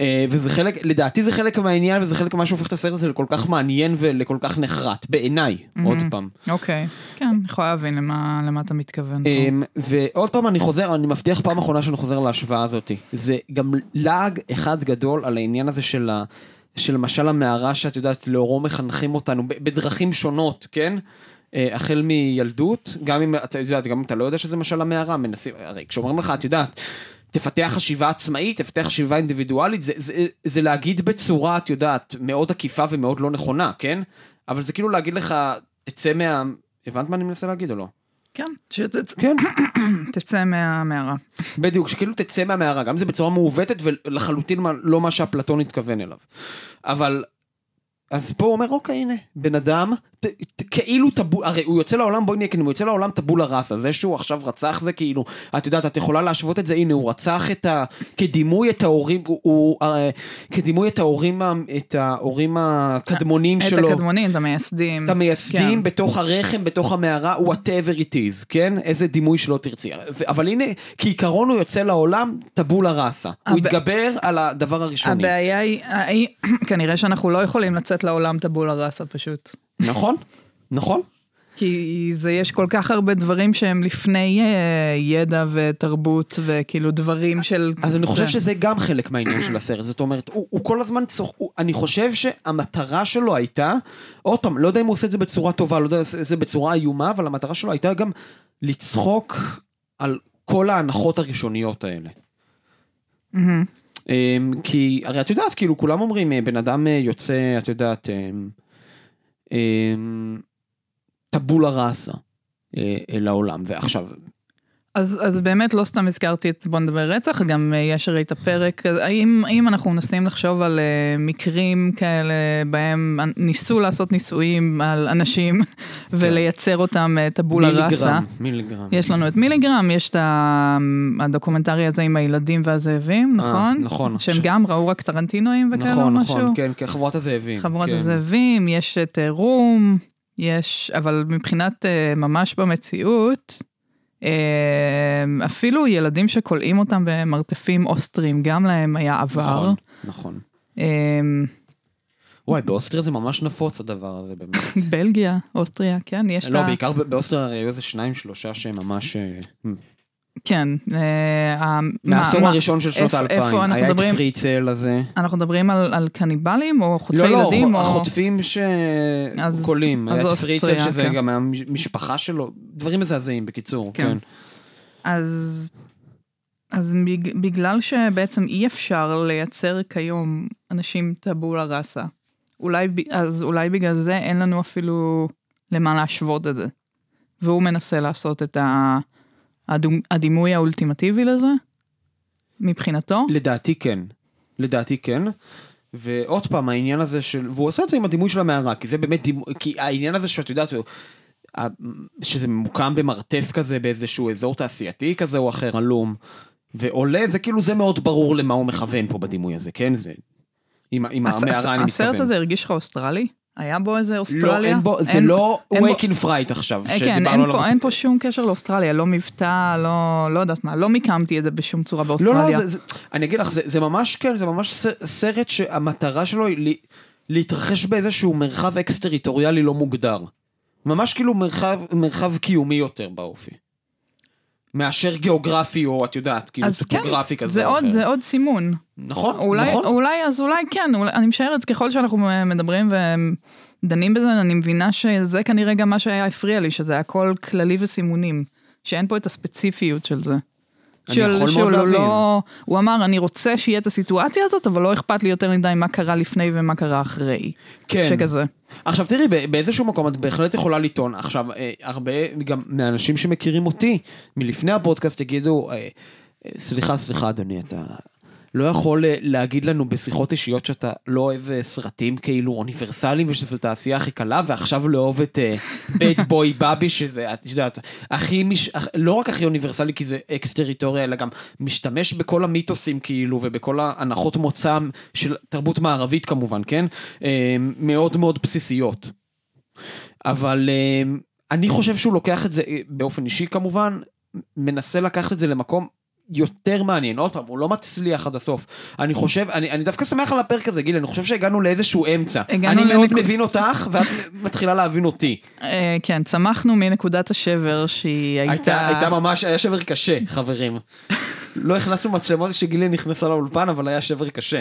אה, וזה חלק, לדעתי זה חלק מהעניין וזה חלק ממה שהופך את הסרט הזה לכל כך מעניין ולכל כך נחרט, בעיניי, עוד פעם.
אוקיי, כן, אני יכולה להבין למה, למה אתה מתכוון.
אמ, ועוד פעם אני חוזר, אני מבטיח פעם אחרונה שאני חוזר להשוואה הזאת. זה גם לעג אחד גדול על העניין הזה של ה... של משל המערה שאת יודעת, לאורו מחנכים אותנו בדרכים שונות, כן? אה, החל מילדות, גם אם אתה יודעת, גם אם אתה לא יודע שזה משל המערה, מנסים, הרי כשאומרים לך, את יודעת, תפתח חשיבה עצמאית, תפתח חשיבה אינדיבידואלית, זה, זה, זה להגיד בצורה, את יודעת, מאוד עקיפה ומאוד לא נכונה, כן? אבל זה כאילו להגיד לך, תצא מה... הבנת מה אני מנסה להגיד או לא?
כן, שתצא
כן.
מהמערה.
בדיוק, שכאילו תצא מהמערה, גם זה בצורה מעוותת ולחלוטין לא מה שאפלטון התכוון אליו. אבל, אז פה הוא אומר, אוקיי, הנה, בן אדם, כאילו טבול, הרי הוא יוצא לעולם, בואי נהיה כנים, הוא יוצא לעולם טבולה ראסה, זה שהוא עכשיו רצח זה כאילו, את יודעת, את יכולה להשוות את זה, הנה, הוא רצח את ה... כדימוי את ההורים, הוא, הוא אה, כדימוי את ההורים, ה- את ההורים הקדמונים
את
שלו.
הקדמונים, את המייסדים.
את המייסדים
כן.
בתוך הרחם, בתוך המערה, whatever it is, כן? איזה דימוי שלא תרצי. אבל הנה, כעיקרון הוא יוצא לעולם טבולה ראסה. הוא
הב-
התגבר על הדבר הראשוני.
הבעיה היא- כנראה שאנחנו לא יכולים לצאת לעולם טבולה ראסה פשוט.
נכון? נכון?
כי זה, יש כל כך הרבה דברים שהם לפני אה, ידע ותרבות וכאילו דברים של...
אז אני חושב
זה.
שזה גם חלק מהעניין של הסרט, זאת אומרת, הוא, הוא כל הזמן צוח... הוא, אני חושב שהמטרה שלו הייתה, עוד פעם, לא יודע אם הוא עושה את זה בצורה טובה, לא יודע אם הוא עושה את זה בצורה איומה, אבל המטרה שלו הייתה גם לצחוק על כל ההנחות הראשוניות האלה. אמ, כי הרי את יודעת, כאילו כולם אומרים, אה, בן אדם אה, יוצא, את יודעת, אמ, טבולה ראסה אה, אל העולם, ועכשיו,
אז, אז באמת לא סתם הזכרתי את בוא נדבר רצח, גם אה, יש הרי את הפרק, האם, האם אנחנו מנסים לחשוב על אה, מקרים כאלה בהם ניסו לעשות ניסויים על אנשים ולייצר אותם אה, טבולה ראסה.
מיליגרם, מיליגרם.
יש לנו את מיליגרם, יש את הדוקומנטרי הזה עם הילדים והזאבים, נכון?
נכון.
שהם
ש-
גם ראו רק טרנטינואים וכאלה
נכון,
משהו?
נכון, כן, כן, חבורת הזאבים.
חבורת
כן.
הזאבים, יש את רום, יש, אבל מבחינת אה, ממש במציאות, אפילו ילדים שכולאים אותם במרתפים אוסטרים, גם להם היה עבר.
נכון, נכון.
אה,
וואי, באוסטריה זה ממש נפוץ הדבר הזה, באמת.
בלגיה, אוסטריה, כן, יש את
לא,
ה...
בעיקר ב- באוסטריה היו איזה שניים, שלושה שהם ממש... אה,
כן. אה, ה-
מהעשור
מה-
הראשון של שנות האלפיים. היה את
מדברים?
פריצל הזה.
אנחנו מדברים על, על קניבלים או חוטפי
לא, לא,
ילדים? או...
החוטפים
אז-
שקולים. היה את
אוסטריה,
פריצל שזה
כן.
גם המשפחה שלו. דברים מזעזעים, בקיצור.
כן.
כן.
אז, אז בג, בגלל שבעצם אי אפשר לייצר כיום אנשים טבולה ראסה, אולי, אז אולי בגלל זה אין לנו אפילו למה להשוות את זה. והוא מנסה לעשות את ה, הדומ, הדימוי האולטימטיבי לזה, מבחינתו.
לדעתי כן. לדעתי כן. ועוד פעם, העניין הזה של... והוא עושה את זה עם הדימוי של המערה, כי זה באמת דימוי... כי העניין הזה שאת יודעת, שזה ממוקם במרתף כזה באיזשהו אזור תעשייתי כזה או אחר, עלום, ועולה, זה כאילו, זה מאוד ברור למה הוא מכוון פה בדימוי הזה, כן? זה... עם, עם
הס-
המערה אני מתכוון.
הסרט הזה הרגיש לך אוסטרלי? היה בו איזה
לא,
אוסטרליה?
אין בו, זה
אין-
לא
אין בו-
Waking Fright עכשיו,
אה, כן, אין
עליו.
פה, אין פה שום קשר לאוסטרליה, לא מבטא, לא, לא יודעת מה, לא מיקמתי את זה בשום צורה באוסטרליה.
לא, לא, זה, זה, אני אגיד לך, זה, זה ממש כן, זה ממש סרט שהמטרה שלו היא להתרחש באיזשהו מרחב אקס-טריטוריאלי לא מוגדר. ממש כאילו מרחב, מרחב קיומי יותר באופי. מאשר גיאוגרפי או את יודעת, כאילו
אז כן,
כזה
זה עוד. זה עוד סימון.
נכון,
אולי,
נכון.
אולי, אז אולי כן, אולי, אני משערת, ככל שאנחנו מדברים ודנים בזה, אני מבינה שזה כנראה גם מה שהיה הפריע לי, שזה הכל כללי וסימונים, שאין פה את הספציפיות של זה.
אני יכול מאוד
שהוא
להבין.
לא, הוא אמר, אני רוצה שיהיה את הסיטואציה הזאת, אבל לא אכפת לי יותר מדי מה קרה לפני ומה קרה אחרי.
כן.
שכזה.
עכשיו תראי, באיזשהו מקום את בהחלט יכולה לטעון, עכשיו, אה, הרבה גם מהאנשים שמכירים אותי מלפני הפודקאסט יגידו, אה, אה, סליחה, סליחה אדוני, אתה לא יכול אה, להגיד לנו בשיחות אישיות שאתה לא אוהב אה, סרטים כאילו אוניברסליים ושזו תעשייה הכי קלה, ועכשיו לא אוהב את בית בוי בבי, שזה, את יודעת, הכי, מש... לא רק הכי אוניברסלי כי זה אקס טריטוריה, אלא גם משתמש בכל המיתוסים כאילו, ובכל ההנחות מוצא של תרבות מערבית כמובן, כן? אה, מאוד מאוד בסיסיות. אבל אני חושב שהוא לוקח את זה, באופן אישי כמובן, מנסה לקחת את זה למקום יותר מעניין. עוד פעם, הוא לא מצליח עד הסוף. אני חושב, אני, אני דווקא שמח על הפרק הזה, גיל, אני חושב שהגענו לאיזשהו אמצע.
הגענו
אני מאוד
לנקוד-
מבין אותך, ואת מתחילה להבין אותי.
אה, כן, צמחנו מנקודת השבר שהיא
הייתה,
הייתה...
הייתה ממש, היה שבר קשה, חברים. לא הכנסנו מצלמות כשגילי נכנסה לאולפן, אבל היה שבר קשה.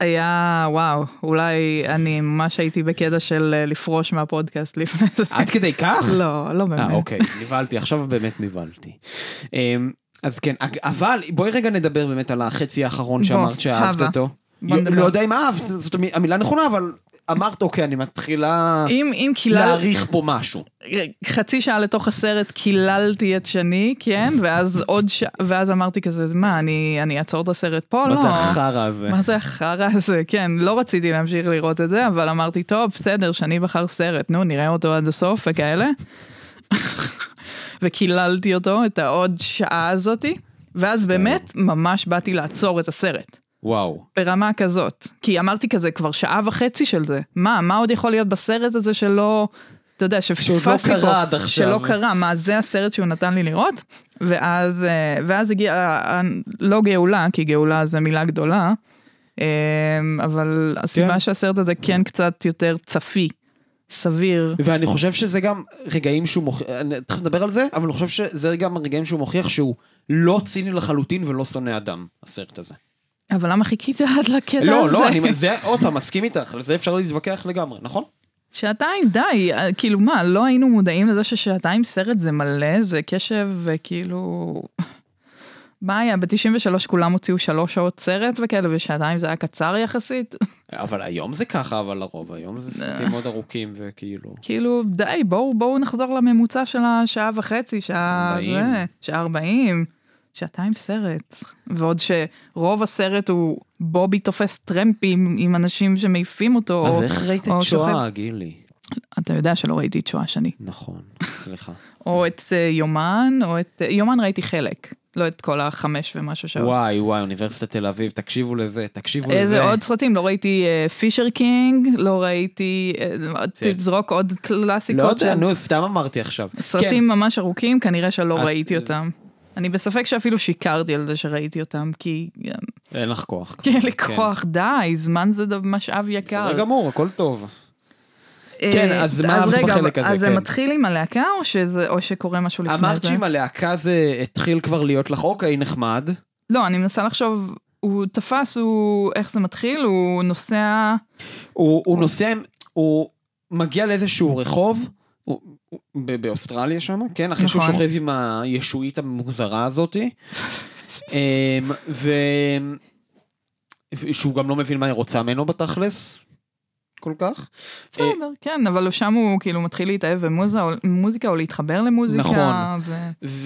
היה, וואו, אולי אני ממש הייתי בקטע של אה, לפרוש מהפודקאסט לפני זה.
עד כדי כך?
לא, לא באמת.
אה, אוקיי, נבהלתי, עכשיו באמת נבהלתי. אז כן, אבל בואי רגע נדבר באמת על החצי האחרון שאמרת שאהבת. אותו.
נדבר.
לא יודע אם אהבת, זאת המ- המילה נכונה, אבל אמרת, אוקיי, אני מתחילה
אם, אם קילל...
להעריך פה משהו.
חצי שעה לתוך הסרט קיללתי את שני, כן, ואז עוד שעה, ואז אמרתי כזה, מה, אני, אני אעצור את הסרט פה?
מה
לא.
זה החרא הזה?
מה זה החרא הזה? כן, לא רציתי להמשיך לראות את זה, אבל אמרתי, טוב, בסדר, שני בחר סרט, נו, נראה אותו עד הסוף וכאלה. וקיללתי אותו, את העוד שעה הזאתי, ואז באמת, ממש באתי לעצור את הסרט.
וואו.
ברמה כזאת. כי אמרתי כזה, כבר שעה וחצי של זה. מה, מה עוד יכול להיות בסרט הזה שלא, אתה יודע, שפספסתי פה.
לא קרה עד עכשיו.
שלא קרה, מה, זה הסרט שהוא נתן לי לראות? ואז, אה, ואז הגיעה, לא גאולה, כי גאולה זה מילה גדולה, אה, אבל הסיבה
כן.
שהסרט הזה כן קצת יותר צפי, סביר.
ואני חושב שזה גם רגעים שהוא מוכיח, תכף נדבר על זה, אבל אני חושב שזה גם רגעים שהוא מוכיח שהוא לא ציני לחלוטין ולא שונא אדם, הסרט הזה.
אבל למה חיכית עד לקטע הזה?
לא, לא, אני זה, עוד פעם, מסכים איתך, על זה אפשר להתווכח לגמרי, נכון?
שעתיים, די, כאילו מה, לא היינו מודעים לזה ששעתיים סרט זה מלא, זה קשב וכאילו... מה היה, ב-93 כולם הוציאו שלוש שעות סרט וכאלה, ושעתיים זה היה קצר יחסית.
אבל היום זה ככה, אבל לרוב, היום זה סרטים מאוד ארוכים וכאילו...
כאילו, די, בואו בואו נחזור לממוצע של השעה וחצי, שעה
40.
זה, שעה 40, שעתיים סרט. ועוד שרוב הסרט הוא בובי תופס טרמפים עם אנשים שמעיפים אותו.
אז
או-
איך ראית את. שואה, גילי?
אתה יודע שלא ראיתי את שואה שני.
נכון, סליחה.
או את אה, יומן, או את... אה, יומן ראיתי חלק, לא את כל החמש ומשהו שעות.
וואי, וואי, אוניברסיטת תל אביב, תקשיבו לזה, תקשיבו לזה.
איזה עוד סרטים? לא ראיתי פישר קינג, לא ראיתי... אה,
כן.
תזרוק עוד
לא
קלאסיקות
יודע,
של
נו, סתם אמרתי עכשיו.
סרטים ממש ארוכים, כנראה שלא
את-
ראיתי אותם. אני בספק שאפילו שיקרתי על זה שראיתי אותם, כי אה,
כן, אין לך כוח.
כי אין לי
כן.
כוח, די, זמן זה משאב יקר.
בסדר גמור, הכל טוב.
אה,
כן, אז מה
רגע,
בחלק הזה,
אז זה
כן.
מתחיל עם הלהקה, או שזה- או שקורה משהו לפני זה?
אמרת שעם הלהקה זה התחיל כבר להיות לך, אוקיי, נחמד.
לא, אני מנסה לחשוב, הוא תפס, הוא, איך זה מתחיל? הוא נוסע,
הוא הוא נוסע, הוא מגיע לאיזשהו רחוב, הוא- הוא- באוסטרליה שם, כן, אחרי שהוא
נכון.
שוכב עם הישועית המוזרה הזאתי. אמ, ו... שהוא גם לא מבין מה היא רוצה ממנו בתכלס, כל כך.
בסדר, כן, אבל שם הוא כאילו מתחיל להתאהב במוזיקה או להתחבר למוזיקה.
נכון.
ו...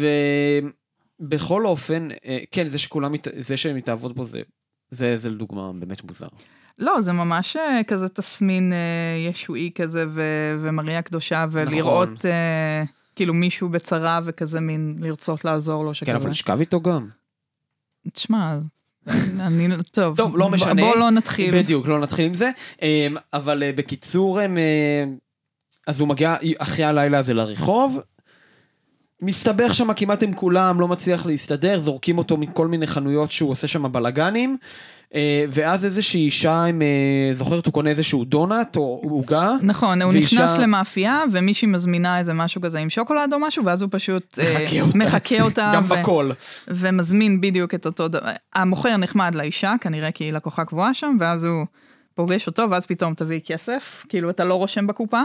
ובכל אופן, אה, כן, זה שכולם, זה שהן מתאהבות בו זה, זה, זה לדוגמה באמת מוזר.
לא, זה ממש אה, כזה תסמין אה, ישועי כזה, ו- ומריה קדושה, ולראות
נכון.
אה, כאילו מישהו בצרה וכזה מין לרצות לעזור לו
כן,
שכזה.
אבל תשכב איתו גם.
תשמע, אני, טוב,
טוב, לא משנה.
בוא לא נתחיל.
בדיוק, לא נתחיל עם זה. אמ, אבל אה, בקיצור, אה, אז הוא מגיע אחרי הלילה הזה לרחוב. מסתבך שם כמעט עם כולם, לא מצליח להסתדר, זורקים אותו מכל מיני חנויות שהוא עושה שם בלאגנים. אה, ואז איזושהי אישה, עם, אה, זוכרת, הוא קונה איזשהו דונט או עוגה.
נכון, הוא
ואישה-
נכנס למאפייה, ומישהי מזמינה איזה משהו כזה עם שוקולד או משהו, ואז הוא פשוט אה,
מחקה אותה.
מחקה אותה.
גם
ו-
בכל.
ומזמין בדיוק את אותו דבר. המוכר נחמד לאישה, כנראה כי היא לקוחה קבועה שם, ואז הוא פוגש אותו, ואז פתאום תביא כסף, כאילו אתה לא רושם בקופה.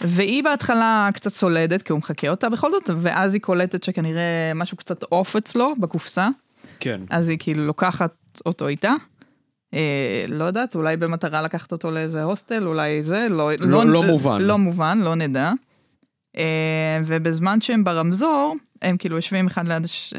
והיא בהתחלה קצת סולדת, כי הוא מחקה אותה בכל זאת, ואז היא קולטת שכנראה משהו קצת עוף אצלו בקופסה,
כן.
אז היא כאילו לוקחת אותו איתה. אה, לא יודעת, אולי במטרה לקחת אותו לאיזה הוסטל, אולי זה, לא,
לא- לא מובן.
לא מובן, לא נדע. אה, ובזמן שהם ברמזור, הם כאילו יושבים אחד ליד הש-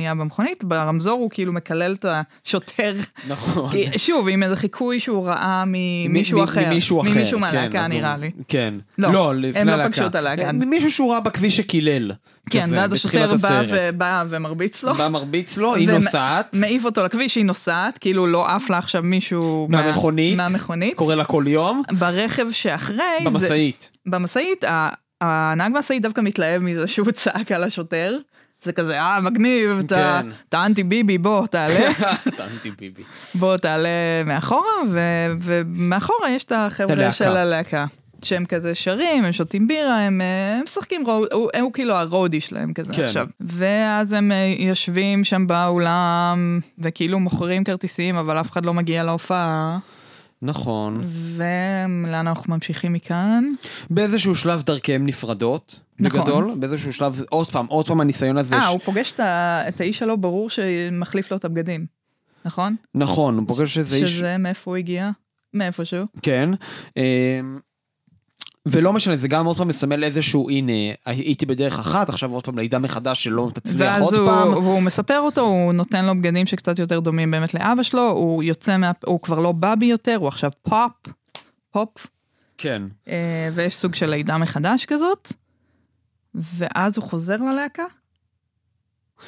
אה, במכונית, ברמזור הוא כאילו מקלל את השוטר,
נכון.
שוב, עם איזה חיקוי שהוא ראה ממישהו אחר,
ממישהו אחר.
ממישהו
כן,
מהלהקה
אז
נראה לי.
כן.
לא,
לא, לפני
הם לא
הלהקה.
פגשו את הלהקה.
אה, מישהו שהוא ראה בכביש שקילל.
כן, ואז השוטר בא ומרביץ לו.
בא מרביץ לו, היא נוסעת,
מעיף אותו לכביש, היא נוסעת, כאילו לא עף לה עכשיו מישהו מה-
מהמכונית,
מהמכונית.
קורא לה כל יום,
ברכב שאחרי,
במשאית.
במשאית, הנהג משאית דווקא מתלהב מזה שהוא צעק על השוטר. זה כזה, אה, מגניב, אתה
כן.
אתה אנטי ביבי, בוא, תעלה,
טענתי ביבי.
בוא, תעלה מאחורה, ו- ומאחורה יש את החבר'ה. של הלהקה. שהם כזה שרים, הם שותים בירה, הם אה, הם משחקים, רוד, הוא, הוא כאילו הרודי שלהם כזה
כן.
עכשיו. ואז הם אה, יושבים שם באולם, וכאילו מוכרים כרטיסים, אבל אף אחד לא מגיע להופעה.
נכון.
ולאן אנחנו ממשיכים מכאן?
באיזשהו שלב דרכיהם נפרדות,
נכון.
בגדול, באיזשהו שלב, עוד פעם, עוד פעם הניסיון הזה,
אה,
ש-
הוא פוגש את ה- את האיש שלו, ברור שמחליף לו את הבגדים, נכון?
נכון, הוא פוגש איזה איש,
שזה מאיפה הוא הגיע? מאיפשהו.
כן. ולא משנה, זה גם עוד פעם מסמל איזשהו, הנה, הייתי בדרך אחת, עכשיו עוד פעם לידה מחדש שלא תצליח
ואז
עוד
הוא,
פעם.
והוא מספר אותו, הוא נותן לו בגדים שקצת יותר דומים באמת לאבא שלו, הוא יוצא מה... הוא כבר לא בבי יותר, הוא עכשיו פופ, פופ,
כן.
אה, ויש סוג של לידה מחדש כזאת, ואז הוא חוזר ללהקה?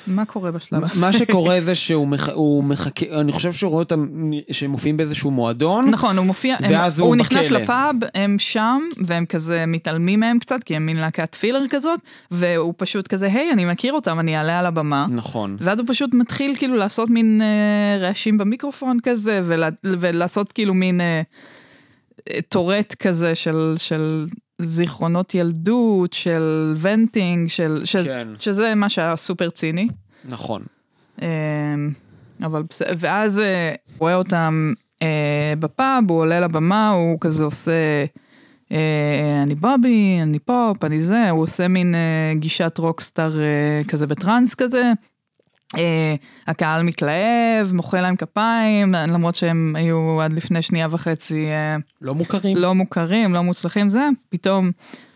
מה קורה בשלב הזה?
מה שקורה זה שהוא מח... מחכה, אני חושב שהוא רואה אותם, שהם מופיעים באיזשהו מועדון.
נכון, הוא מופיע, הם,
ואז הוא
הוא נכנס
בכלא.
לפאב, הם שם, והם כזה מתעלמים מהם קצת, כי הם מין להקת פילר כזאת, והוא פשוט כזה, היי, אני מכיר אותם, אני אעלה על הבמה.
נכון.
ואז הוא פשוט מתחיל כאילו לעשות מין אה, רעשים במיקרופון כזה, ולה, ולעשות כאילו מין אה, אה, טורט כזה של, של זיכרונות ילדות, של venting, של, של,
כן.
שזה מה שהיה סופר ציני.
נכון.
אה, אבל בסדר, ואז אה, הוא רואה אותם אה, בפאב, הוא עולה לבמה, הוא כזה עושה, אה, אני בובי, אני פופ, אני זה, הוא עושה מין אה, גישת rockstar אה, כזה בטראנס כזה. אה, הקהל מתלהב, מוחא להם כפיים, למרות שהם היו עד לפני שנייה וחצי אה,
לא מוכרים.
לא מוכרים, לא מוצלחים, זה, פתאום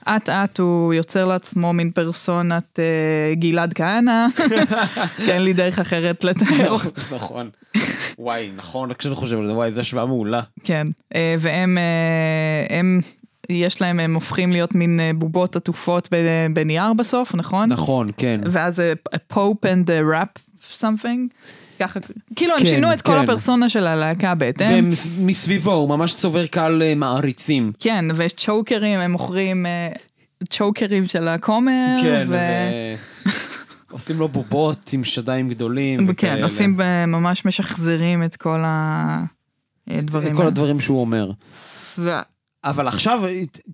אט אט הוא יוצר לעצמו מין פרסונת אה, גלעד כהנא, כי אין לי דרך אחרת לתאר.
נכון. וואי, נכון, רק כשאני חושב על זה, וואי, זו השוואה מעולה.
כן, אה, והם, אה, הם, יש להם, הם הופכים להיות מין אה, בובות עטופות בנייר בסוף, נכון?
נכון, כן.
ואז זה פופ and the rap something, ככה, כאילו הם
כן,
שינו את כל
כן.
הפרסונה של הלהקה בהתאם.
ומסביבו הוא ממש צובר קהל אה, מעריצים.
כן, ויש צ'וקרים, הם מוכרים אה, צ'וקרים של הכומר.
כן,
ו...
ו... עושים לו בובות עם שדיים גדולים.
כן,
וכאלה.
עושים, ממש משחזרים את כל הדברים.
כל הדברים שהוא אומר. אבל עכשיו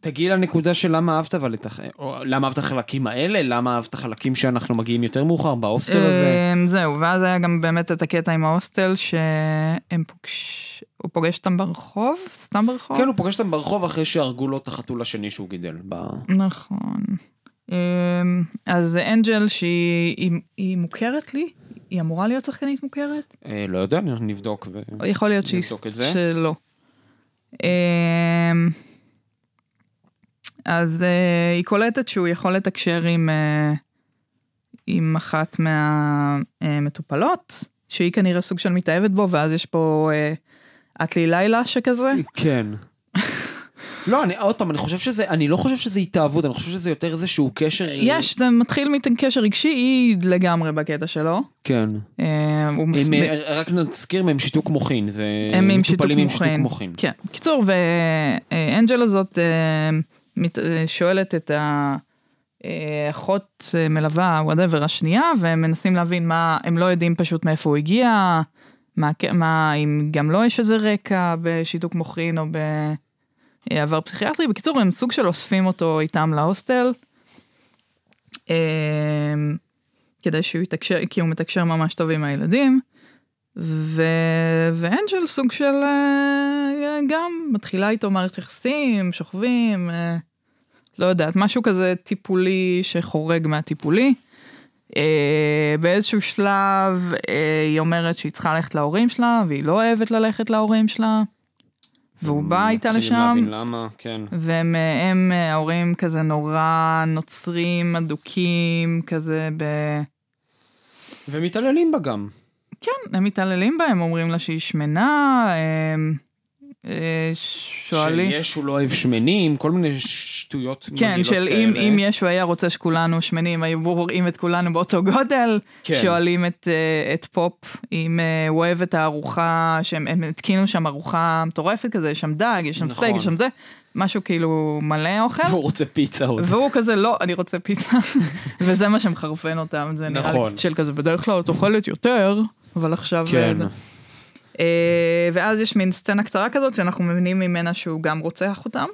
תגיעי לנקודה של למה אהבת אבל את הח... למה אהבת החלקים האלה, למה אהבת חלקים שאנחנו מגיעים יותר מאוחר בהוסטל הזה.
אמ, זהו, ואז היה גם באמת את הקטע עם ההוסטל, שהם פוגש... הוא פוגש אותם ברחוב? סתם ברחוב?
כן, הוא פוגש אותם ברחוב אחרי שהרגו לו את החתול השני שהוא גידל. ב...
נכון. אמ, אז אנג'ל שהיא היא- היא מוכרת לי? היא אמורה להיות שחקנית מוכרת?
אה, לא יודע, נבדוק. ו...
יכול להיות שהיא... שלא. אמ, אז אה, היא קולטת שהוא יכול לתקשר עם, אה, עם אחת מהמטופלות, שהיא כנראה סוג של מתאהבת בו, ואז יש פה אה, את לי לילה שכזה.
כן. לא, אני, עוד פעם, אני חושב שזה, אני לא חושב שזה התאהבות, אני חושב שזה יותר איזשהו קשר.
יש, זה מתחיל מקשר רגשי, היא לגמרי בקטע שלו.
כן.
אה, הוא מס-
הם, אה, רק נזכיר מהם שיתוק מוחין, זה
הם עם שיתוק מוחין.
מוחין.
כן. קיצור, ואנג'ל הזאת אה, אה, שואלת את האחות אה, מלווה, whatever, השנייה, והם מנסים להבין מה, הם לא יודעים פשוט מאיפה הוא הגיע, מה, מה, אם גם לו יש איזה רקע בשיתוק מוחין או בעבר פסיכיאטרי. בקיצור, הם סוג של אוספים אותו איתם להוסטל. אה, כדי שהוא יתקשר, כי הוא מתקשר ממש טוב עם הילדים. ו... ואנג'ל סוג של אה, גם מתחילה איתו מערכת יחסים, שוכבים, אה, לא יודעת, משהו כזה טיפולי שחורג מהטיפולי. אה, באיזשהו שלב אה, היא אומרת שהיא צריכה ללכת להורים שלה, והיא לא אוהבת ללכת להורים שלה. והוא בא איתה לשם,
להבין למה, כן.
והם הם, ההורים כזה נורא נוצרים, אדוקים, כזה ב...
ומתעללים בה גם.
כן, הם מתעללים בהם, אומרים לה שהיא שמנה, הם, שואלים...
שישו לא אוהב שמנים, כל מיני שטויות
כן, של אם,
כאלה.
אם ישו היה רוצה שכולנו שמנים, היו רואים את כולנו באותו גודל.
כן.
שואלים את, אה, את פופ אם אה, הוא אוהב את הארוחה, שהם הם התקינו שם ארוחה מטורפת כזה, יש שם דג, יש שם
נכון.
סטייק, יש שם זה, משהו כאילו מלא אוכל.
והוא רוצה פיצה עוד.
והוא כזה לא אני רוצה פיצה וזה מה שמחרפן אותם זה נראה
נכון.
לי של כזה בדרך כלל את אוכלת יותר אבל עכשיו
כן.
אה, אה, ואז יש מין סצנה קצרה כזאת שאנחנו מבינים ממנה שהוא גם רוצח אותם.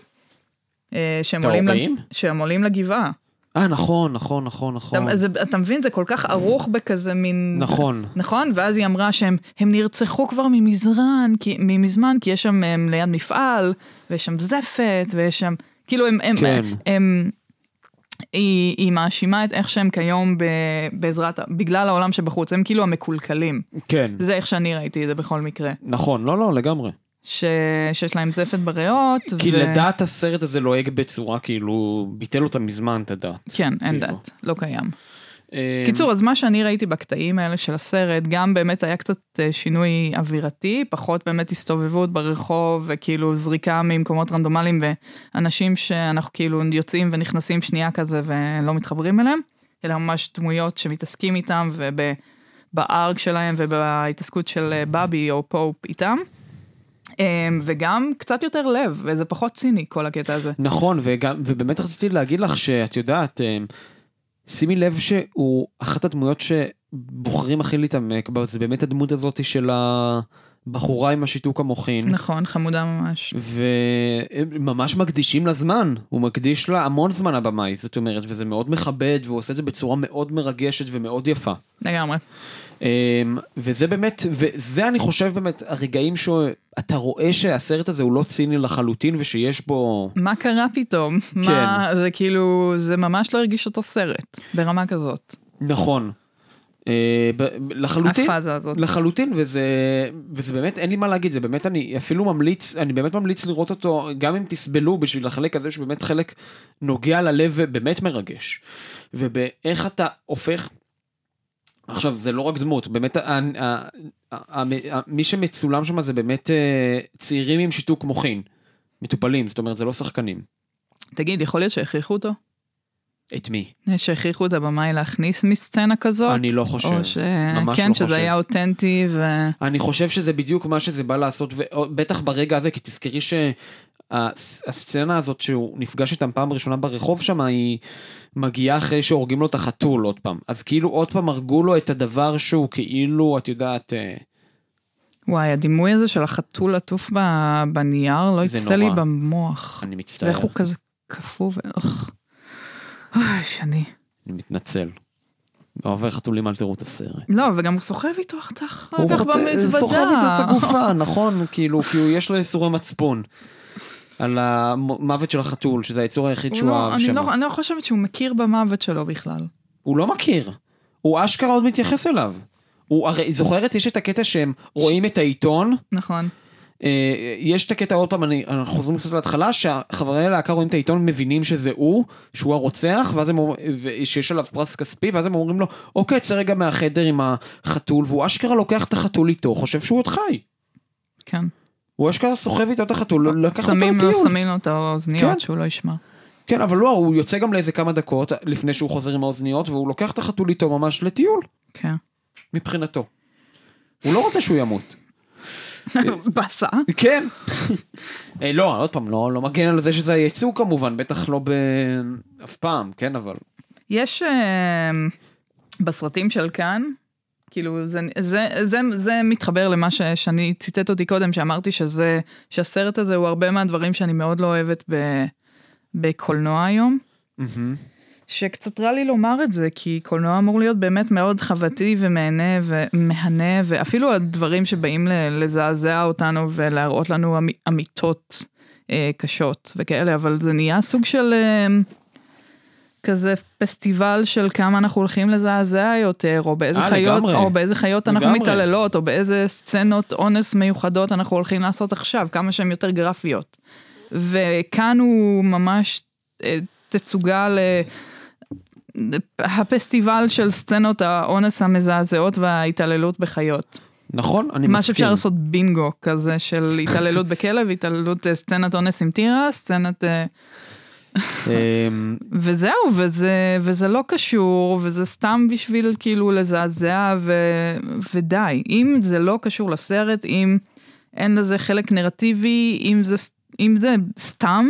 אה, שהם עולים? לג... שהם עולים לגבעה.
אה, נכון, נכון, נכון, נכון.
אתה, זה, אתה מבין זה כל כך ערוך בכזה מין
נכון.
נכון ואז היא אמרה שהם הם נרצחו כבר ממזרן כי ממזמן כי יש שם הם ליד מפעל ויש שם זפת ויש שם כאילו הם הם,
כן.
הם, הם היא, היא מאשימה את איך שהם כיום ב, בעזרת בגלל העולם שבחוץ הם כאילו המקולקלים
כן.
זה איך שאני ראיתי את זה בכל מקרה
נכון, לא, לא, לגמרי.
ש... שיש להם זפת בריאות.
כי לדעת הסרט הזה לועג בצורה כאילו, ביטל אותה מזמן את הדת.
כן, אין
כאילו.
דת, לא קיים.
אה,
קיצור, אז מה שאני ראיתי בקטעים האלה של הסרט, גם באמת היה קצת אה, שינוי אווירתי, פחות באמת הסתובבות ברחוב, וכאילו זריקה ממקומות רנדומליים, ואנשים שאנחנו כאילו יוצאים ונכנסים שנייה כזה ולא מתחברים אליהם, אלא ממש דמויות שמתעסקים איתם, ובארק שלהם ובהתעסקות של אה, בבי או פופ איתם. אה, וגם קצת יותר לב, וזה פחות ציני כל הקטע הזה.
נכון, וגם, ובאמת רציתי להגיד לך שאת יודעת, אה, שימי לב שהוא אחת הדמויות שבוחרים הכי להתעמק בה, זה באמת הדמות הזאת של הבחורה עם השיתוק המוחין.
נכון, חמודה ממש.
וממש מקדישים לה זמן, הוא מקדיש לה המון זמן הבמאי, זאת אומרת, וזה מאוד מכבד, והוא עושה את זה בצורה מאוד מרגשת ומאוד יפה.
לגמרי.
אמ, וזה באמת, וזה אני חושב באמת הרגעים שאתה רואה שהסרט הזה הוא לא ציני לחלוטין ושיש בו...
מה קרה פתאום? כן. מה, זה כאילו, זה ממש לא הרגיש אותו סרט, ברמה כזאת.
נכון. אה, לחלוטין,
הפאזה הזאת.
לחלוטין, וזה, וזה באמת, אין לי מה להגיד, זה באמת, אני אפילו ממליץ, אני באמת ממליץ לראות אותו, גם אם תסבלו בשביל החלק הזה, שבאמת חלק נוגע ללב ובאמת מרגש. ובאיך אתה הופך, עכשיו, זה לא רק דמות, באמת, מי שמצולם שם זה באמת אה, צעירים עם שיתוק מוחין, מטופלים, זאת אומרת, זה לא שחקנים.
תגיד, יכול להיות שהכריחו אותו?
את מי?
שהכריחו את הבמאי להכניס מסצנה כזאת?
אני לא חושב,
או ש...
ממש
כן,
לא
שזה
חושב.
היה אותנטי ו...
אני חושב שזה בדיוק מה שזה בא לעשות, ובטח ברגע הזה, כי תזכרי שהסצנה הזאת שהוא נפגש איתם פעם ראשונה ברחוב שם, היא מגיעה אחרי שהורגים לו את החתול עוד פעם. אז כאילו עוד פעם הרגו לו את הדבר שהוא כאילו, את יודעת, אה,
וואי, הדימוי הזה של החתול עטוף בנייר לא יצא לי. במוח.
אני מצטער,
ואיך הוא כזה קפוא ואיך... אוי, שני.
אני מתנצל. אוהבי חתולים אל תראו את הסרט.
לא, וגם הוא סוחב איתו אחר כך במזוודה.
סוחב איתו את הגופה, נכון, כאילו, כי יש לו איסורי מצפון. על המוות של החתול, שזה היצור היחיד
הוא
שהוא
לא-
אהב
אני
שם.
לא- אני לא חושבת שהוא מכיר במוות שלו בכלל.
הוא לא מכיר. הוא אשכרה עוד מתייחס אליו. הוא הרי, זוכרת, יש את הקטע שהם רואים את העיתון,
נכון.
אה, יש את הקטע עוד פעם, אני, אנחנו חוזרים קצת להתחלה, שהחברי הלהקה רואים את העיתון, מבינים שזה הוא, שהוא הרוצח, ואז הם שיש עליו פרס כספי, ואז הם אומרים לו, אוקיי, צא רגע מהחדר עם החתול, והוא אשכרה לוקח את החתול איתו, חושב שהוא עוד חי.
כן.
הוא אשכרה סוחב איתו את החתול, לקח אותו לטיול.
שמים לו את האוזניות
כן.
שהוא לא ישמע.
כן, אבל לא, הוא יוצא גם לאיזה כמה דקות לפני שהוא חוזר עם האוזניות, והוא לוקח את החתול איתו ממש לטיול,
כן.
מבחינתו. הוא לא רוצה שהוא ימות.
באסה.
כן. אה, לא, עוד פעם, לא, לא מגן על זה שזה הייצוא כמובן, בטח לא ב... אף פעם, כן, אבל...
יש אה, בסרטים של כאן, כאילו זה, זה, זה, זה מתחבר למה ש, שאני ציטט אותי קודם, שאמרתי שזה, שהסרט הזה הוא הרבה מהדברים שאני מאוד לא אוהבת ב, בקולנוע היום.
מהמם.
שקצת רע לי לומר את זה, כי קולנוע אמור להיות באמת מאוד חוותי ומהנה ומהנה, ואפילו הדברים שבאים לזעזע אותנו ולהראות לנו אמ- אמיתות אה, קשות וכאלה, אבל זה נהיה סוג של אה, כזה פסטיבל של כמה אנחנו הולכים לזעזע יותר, או באיזה
אה,
חיות,
לגמרי.
או באיזה חיות אנחנו
לגמרי.
מתעללות, או באיזה סצנות אונס מיוחדות אנחנו הולכים לעשות עכשיו, כמה שהן יותר גרפיות. וכאן הוא ממש אה, תצוגה ל... הפסטיבל של סצנות האונס המזעזעות וההתעללות בחיות.
נכון, אני
מה
מסכים.
שאפשר לעשות בינגו כזה של התעללות בכלב, התעללות, אה, סצנת אונס עם טירה, סצנת... אה,
אמ,
וזהו, וזה, וזה לא קשור, וזה סתם בשביל כאילו לזעזע, ו, ודי. אם זה לא קשור לסרט, אם אין לזה חלק נרטיבי, אם זה, אם זה סתם,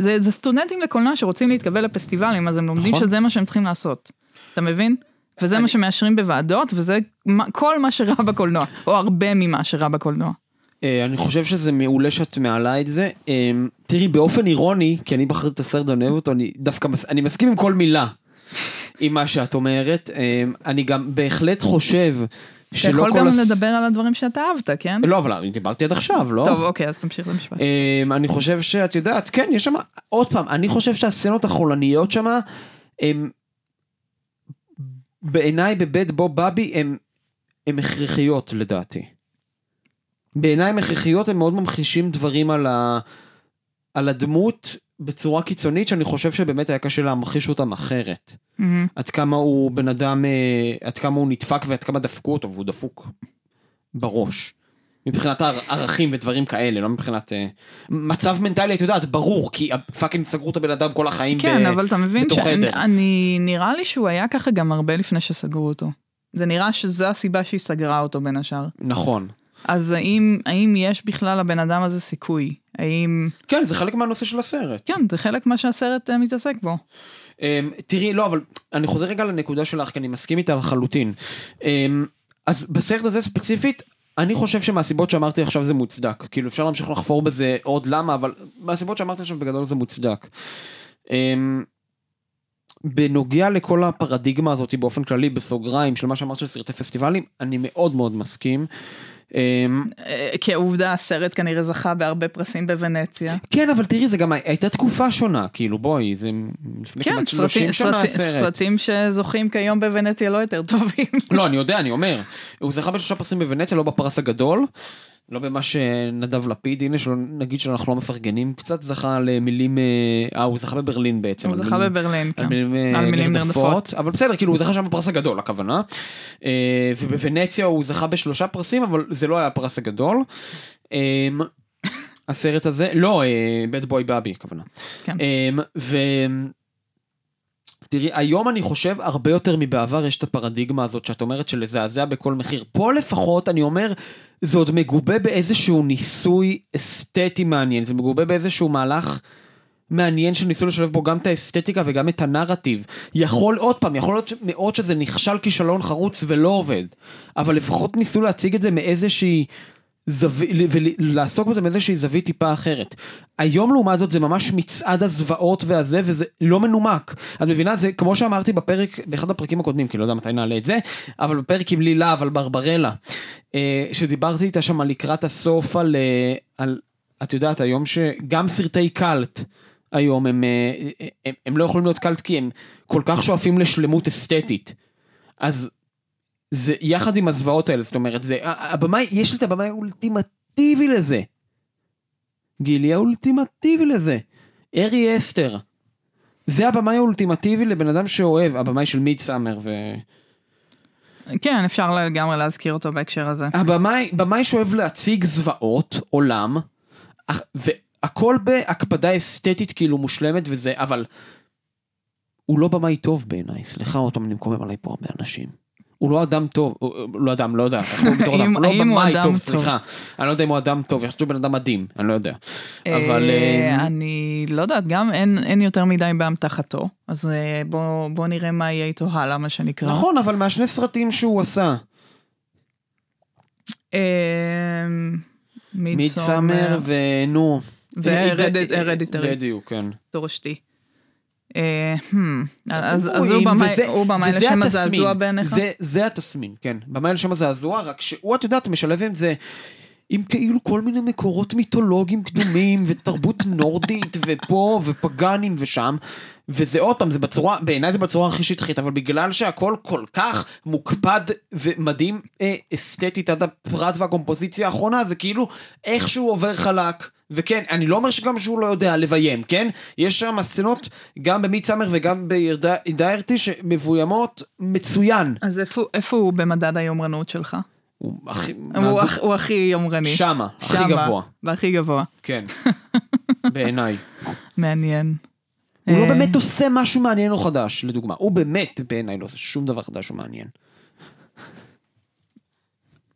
זה, זה סטודנטים לקולנוע שרוצים להתקבל לפסטיבלים, אז הם לומדים
נכון.
שזה מה שהם צריכים לעשות. אתה מבין? וזה
אני-
מה שמאשרים בוועדות, וזה מה- כל מה שרע בקולנוע, או הרבה ממה שרע בקולנוע.
אה, אני חושב שזה מעולה שאת מעלה את זה. אמ, תראי, באופן אירוני, כי אני בחרתי את הסרט ואני אוהב אותו, אני דווקא, מס- אני מסכים עם כל מילה עם מה שאת אומרת. אמ, אני גם בהחלט חושב
אתה
שלא
יכול
כל
גם
הס-
לדבר על הדברים שאתה אהבת, כן?
לא, אבל אני דיברתי עד עכשיו, לא?
טוב, אוקיי, אז תמשיך למשפט.
אמ, אני חושב שאת יודעת, כן, יש שם, עוד פעם, אני חושב שהסצנות החולניות שם, הם, בעיניי בבית בו בבי, הם, הם הכרחיות לדעתי. בעיניי הן הכרחיות, הם מאוד ממחישים דברים על, ה... על הדמות בצורה קיצונית, שאני חושב שבאמת היה קשה להמחיש אותם אחרת.
מהמם.
עד כמה הוא בן אדם, אה, עד כמה הוא נדפק ועד כמה דפקו אותו, והוא דפוק בראש. מבחינת הער- ערכים ודברים כאלה, לא מבחינת... אה, מצב מנטלי, את יודעת, ברור, כי fucking סגרו את הבן אדם כל החיים
כן,
ב...
אבל אתה מבין
בתוך חדר.
שאני, נראה לי שהוא היה ככה גם הרבה לפני שסגרו אותו. זה נראה שזו הסיבה שהיא סגרה אותו בין השאר.
נכון.
אז האם, האם יש בכלל לבן אדם הזה סיכוי? האם...
כן, זה חלק מהנושא של הסרט.
כן, זה חלק מה שהסרט אה, מתעסק בו.
אמ, תראי, לא, אבל אני חוזר רגע לנקודה שלך, כי אני מסכים איתה לחלוטין. אמ, אז בסרט הזה ספציפית, אני חושב שמהסיבות שאמרתי עכשיו זה מוצדק. כאילו, אפשר להמשיך לחפור בזה עוד למה, אבל מהסיבות שאמרתי עכשיו בגדול זה מוצדק. אמ, בנוגע לכל הפרדיגמה הזאת באופן כללי, בסוגריים, של מה שאמרת של סרטי פסטיבלים, אני מאוד מאוד מסכים. אמ,
אה, כעובדה, הסרט כנראה זכה בהרבה פרסים בוונציה.
כן, אבל תראי, זה גם הייתה תקופה שונה, כאילו, בואי, זה לפני
כן,
כמעט 30
סרטים,
שנה הסרט.
סרטים שזוכים כיום בוונציה לא יותר טובים.
לא, אני יודע, אני אומר. הוא זכה בשלושה פרסים בוונציה, לא בפרס הגדול. לא במה שנדב לפיד, הנה שלא נגיד שאנחנו לא מפרגנים קצת, זכה למילים, אה, אה, הוא זכה בברלין בעצם.
הוא זכה בברלין, כן.
על מילים, אה,
על מילים נרדפות.
אבל בסדר, כאילו הוא זכה שם בפרס הגדול, הכוונה. אה, ובוונציה הוא זכה בשלושה פרסים, אבל זה לא היה הפרס הגדול. אה, הסרט הזה, לא, בד בוי באבי, הכוונה.
כן.
אמ, ו... תראי, היום אני חושב הרבה יותר מבעבר יש את הפרדיגמה הזאת שאת אומרת של לזעזע בכל מחיר. פה לפחות אני אומר, זה עוד מגובה באיזשהו ניסוי אסתטי מעניין, זה מגובה באיזשהו מהלך מעניין שניסו לשלב בו גם את האסתטיקה וגם את הנרטיב. יכול, עוד פעם, יכול להיות מאוד שזה נכשל כישלון חרוץ ולא עובד, אבל לפחות ניסו להציג את זה מאיזושהי... ולעסוק בזה מאיזושהי זווית טיפה אחרת. היום לעומת זאת זה ממש מצעד הזוועות והזה, וזה לא מנומק. את מבינה, זה כמו שאמרתי בפרק, באחד הפרקים הקודמים, כי לא יודע מתי נעלה את זה, אבל בפרק עם לילה, אבל ברברלה, אה, שדיברתי איתה שם לקראת הסוף על, אה, על, את יודעת, היום שגם סרטי קאלט, היום הם, אה, הם, הם לא יכולים להיות קאלט כי הם כל כך שואפים לשלמות אסתטית. אז זה יחד עם הזוועות האלה, זאת אומרת, זה, הבמאי, יש לי את הבמאי האולטימטיבי לזה. גילי האולטימטיבי לזה. ארי אסתר. זה הבמאי האולטימטיבי לבן אדם שאוהב, הבמאי של מיד סאמר ו...
כן, אפשר לגמרי להזכיר אותו בהקשר הזה.
הבמאי, במאי שאוהב להציג זוועות, עולם, והכל בהקפדה אסתטית כאילו מושלמת וזה, אבל הוא לא במאי טוב בעיניי, סליחה עוד פעם, אני מקומם עליי פה הרבה אנשים. הוא לא אדם טוב, הוא לא אדם, לא יודע, הוא
האם-
הוא לא במאי
אדם
טוב? סליחה. אני לא יודע אם הוא אדם טוב, יש לו בן אדם מדהים, אני לא יודע. אבל...
אה,
אה,
אני לא יודעת, גם אין יותר מדי באמתחתו, אז אה, בוא בוא נראה מה יהיה איתו הלאה, מה שנקרא.
נכון, אבל מהשני סרטים שהוא עשה,
אה,
מיד סאמר ונו.
והרדיטרי,
בדיוק, כן.
תורשתי. אה, hmm, אז הוא במאי- לשם. הזעזוע בעיניך?
זה התסמין, כן. במאי לשם הזעזוע, רק שהוא, את יודעת, משלב עם זה, עם כאילו כל מיני מקורות מיתולוגיים קדומים, ותרבות נורדית, ופה, ופגאנים ושם. וזה עוד פעם, זה בצורה, בעיניי זה בצורה הכי שטחית, אבל בגלל שהכל כל כך מוקפד ומדהים אה, אסתטית עד הפרט והקומפוזיציה האחרונה, זה כאילו איכשהו עובר חלק. וכן, אני לא אומר שגם שהוא לא יודע לביים, כן? יש שם סצנות, גם במיד סאמר וגם בדיירטי, שמבוימות מצוין.
אז איפה- איפה הוא במדד היומרנות שלך?
הוא הכי...
הוא הכ- הוא הכי יומרני.
שמה, הכי
שמה,
גבוה.
והכי גבוה.
כן. בעיניי.
מעניין.
הוא לא
אה,
באמת עושה משהו מעניין או חדש, לדוגמה. הוא באמת, בעיניי, לא עושה שום דבר חדש או מעניין.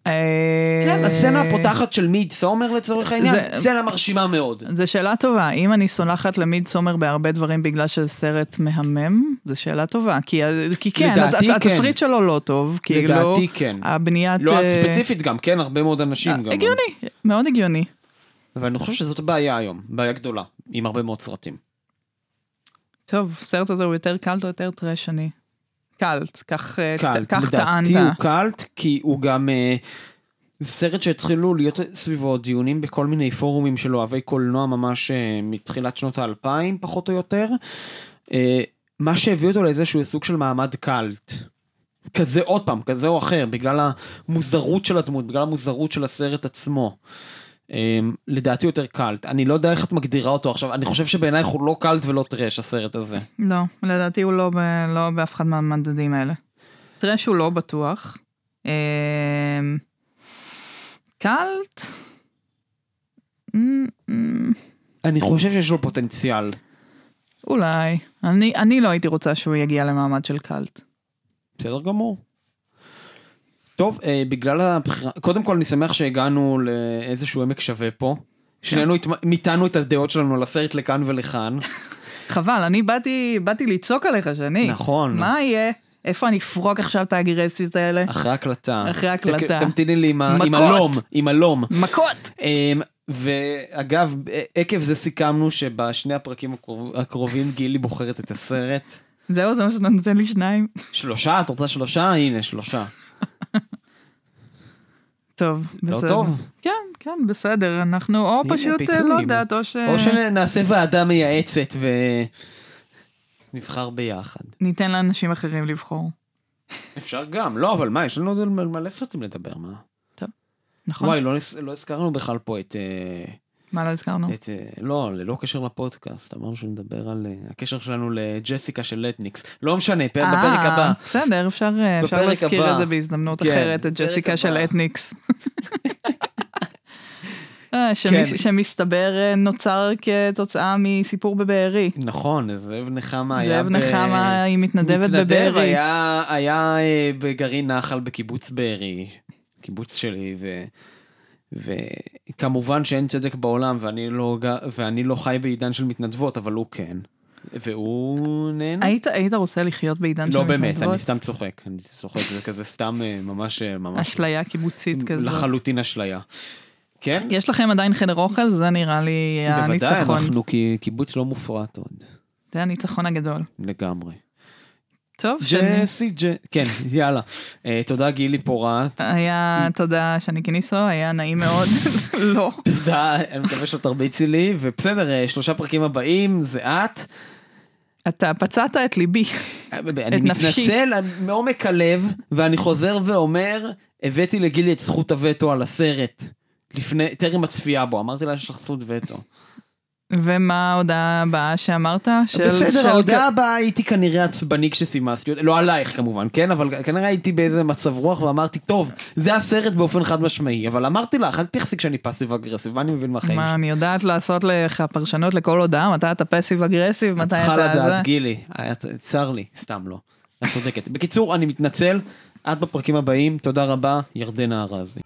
אה,
כן, הסצנה הפותחת של מיד סומר לצורך העניין, סצנה מרשימה מאוד.
זו שאלה טובה, אם אני סולחת למיד סומר בהרבה דברים בגלל שזה סרט מהמם, זו שאלה טובה, כי, כי כן,
כן.
התסריט שלו לא טוב, כאילו,
לדעתי כן.
הבניית...
לא את
אה,
ספציפית גם, כן, הרבה מאוד אנשים גם.
הגיוני, מאוד הגיוני.
אבל אני חושב שזאת הבעיה היום, בעיה גדולה, עם הרבה מאוד סרטים.
טוב, הסרט הזה הוא יותר קלט או יותר טרשני? קלט, כך, אה,
קאלט,
כך טענת.
לדעתי הוא קאלט, כי הוא גם אה, סרט שהתחילו להיות סביבו דיונים בכל מיני פורומים של אוהבי קולנוע ממש אה, מתחילת שנות האלפיים, פחות או יותר. אה, מה שהביא אותו לאיזשהו סוג של מעמד קאלט. כזה עוד פעם, כזה או אחר, בגלל המוזרות של הדמות, בגלל המוזרות של הסרט עצמו. אמ, לדעתי יותר קאלט, אני לא יודע איך את מגדירה אותו עכשיו, אני חושב שבעינייך הוא לא קאלט ולא טרש הסרט הזה.
לא, לדעתי הוא לא, ב, לא באף אחד מהמדדים האלה. טרש הוא לא בטוח. אמ, קאלט? אמ,
אני חושב שיש לו פוטנציאל.
אולי. אני, אני לא הייתי רוצה שהוא יגיע למעמד של קאלט.
בסדר גמור. טוב, אה, בגלל הבחירה, קודם כל אני שמח שהגענו לאיזשהו עמק שווה פה. שנינו התמ- מיתנו את הדעות שלנו על הסרט לכאן ולכאן.
חבל, אני באתי, באתי לצעוק עליך, שני.
נכון.
מה יהיה? איפה אני אפרוק עכשיו את האגרסיביות האלה?
אחרי הקלטה.
אחרי הקלטה.
תמתיני לי עם ה- עם
מכות.
הלום, עם הלום.
מכות!
אמ, ואגב, עקב זה סיכמנו שבשני הפרקים הקרוב- הקרובים גילי בוחרת את הסרט.
זהו, זה מה שאתה נותן לי שניים.
שלושה? את רוצה שלושה? הנה, שלושה.
טוב,
לא
בסדר.
טוב?
כן, כן, בסדר, אנחנו או פשוט, אה,
פיצויים.
לא יודעת, או ש...
או שנעשה ועדה מייעצת ונבחר ביחד.
ניתן לאנשים אחרים לבחור.
אפשר גם, לא, אבל מה, יש לנו עוד מלא סרטים לדבר, מה?
נכון?
וואי, לא לא הזכרנו בכלל פה את... אה,
מה לא הזכרנו?
את, אה, לא, ללא קשר לפודקאסט, אמרנו שנדבר על אה, הקשר שלנו לג'סיקה של לטניקס. לא משנה, פ- בפרק
אה,
הבא.
בסדר, אפשר אפשר
בפרק
להזכיר
הבא.
את זה בהזדמנות
כן,
אחרת, את
בפרק
ג'סיקה של
הבא.
אתניקס. אה, שמס-
כן.
שמסתבר נוצר כתוצאה מסיפור בבארי.
נכון, זאב נחמה היה...
זאב נחמה היא מתנדבת
מתנדב,
בבארי.
היה, היה בגרעין נחל בקיבוץ בארי, קיבוץ שלי, ו... וכמובן שאין צדק בעולם ואני לא, ואני לא חי בעידן של מתנדבות, אבל הוא כן. והוא נהנה.
היית היית רוצה לחיות בעידן של
לא
מתנדבות?
באמת, אני סתם צוחק, אני צוחק, זה כזה סתם אה, ממש, אה, ממש,
אשליה קיבוצית כזאת.
לחלוטין אשליה. כן?
יש לכם עדיין חדר אוכל? זה נראה לי
בוודאי,
הניצחון.
אנחנו כי- קיבוץ לא מופרט עוד,
זה הניצחון הגדול.
לגמרי.
טוב, שאני...
ג'סי, ג'... כן, יאללה. אה, תודה גילי פורט.
היה, תודה שני קיניסו, היה נעים מאוד. לא.
תודה, אני מקווה שלא תרביצי לי, ובסדר, אה, שלושה פרקים הבאים, זה את.
אתה פצעת את ליבי.
אני
נפשי.
מתנצל מעומק הלב, ואני חוזר ואומר, הבאתי לגילי את זכות הווטו על הסרט. לפני, טרם הצפייה בו, אמרתי לה שיש לך זכות וטו.
ומה ההודעה הבאה שאמרת? של- של-
בסדר, ההודעה הבאה הייתי כנראה עצבני כשסימסתי לא עלייך כמובן, כן? אבל כנראה הייתי באיזה מצב רוח ואמרתי, טוב, זה הסרט באופן חד משמעי, אבל אמרתי לך, אל תחזיק שאני פאסיב אגרסיב, מה אני מבין מהחיים
מה, אני יודעת לעשות לך פרשנות לכל הודעה, מתי אתה פסיב אגרסיב, מתי
צריכה
אתה... זה?
לדעת, גילי, צר לי, סתם לא. את צודקת. בקיצור, אני מתנצל, עד בפרקים הבאים, תודה רבה, ירדנה ארזי.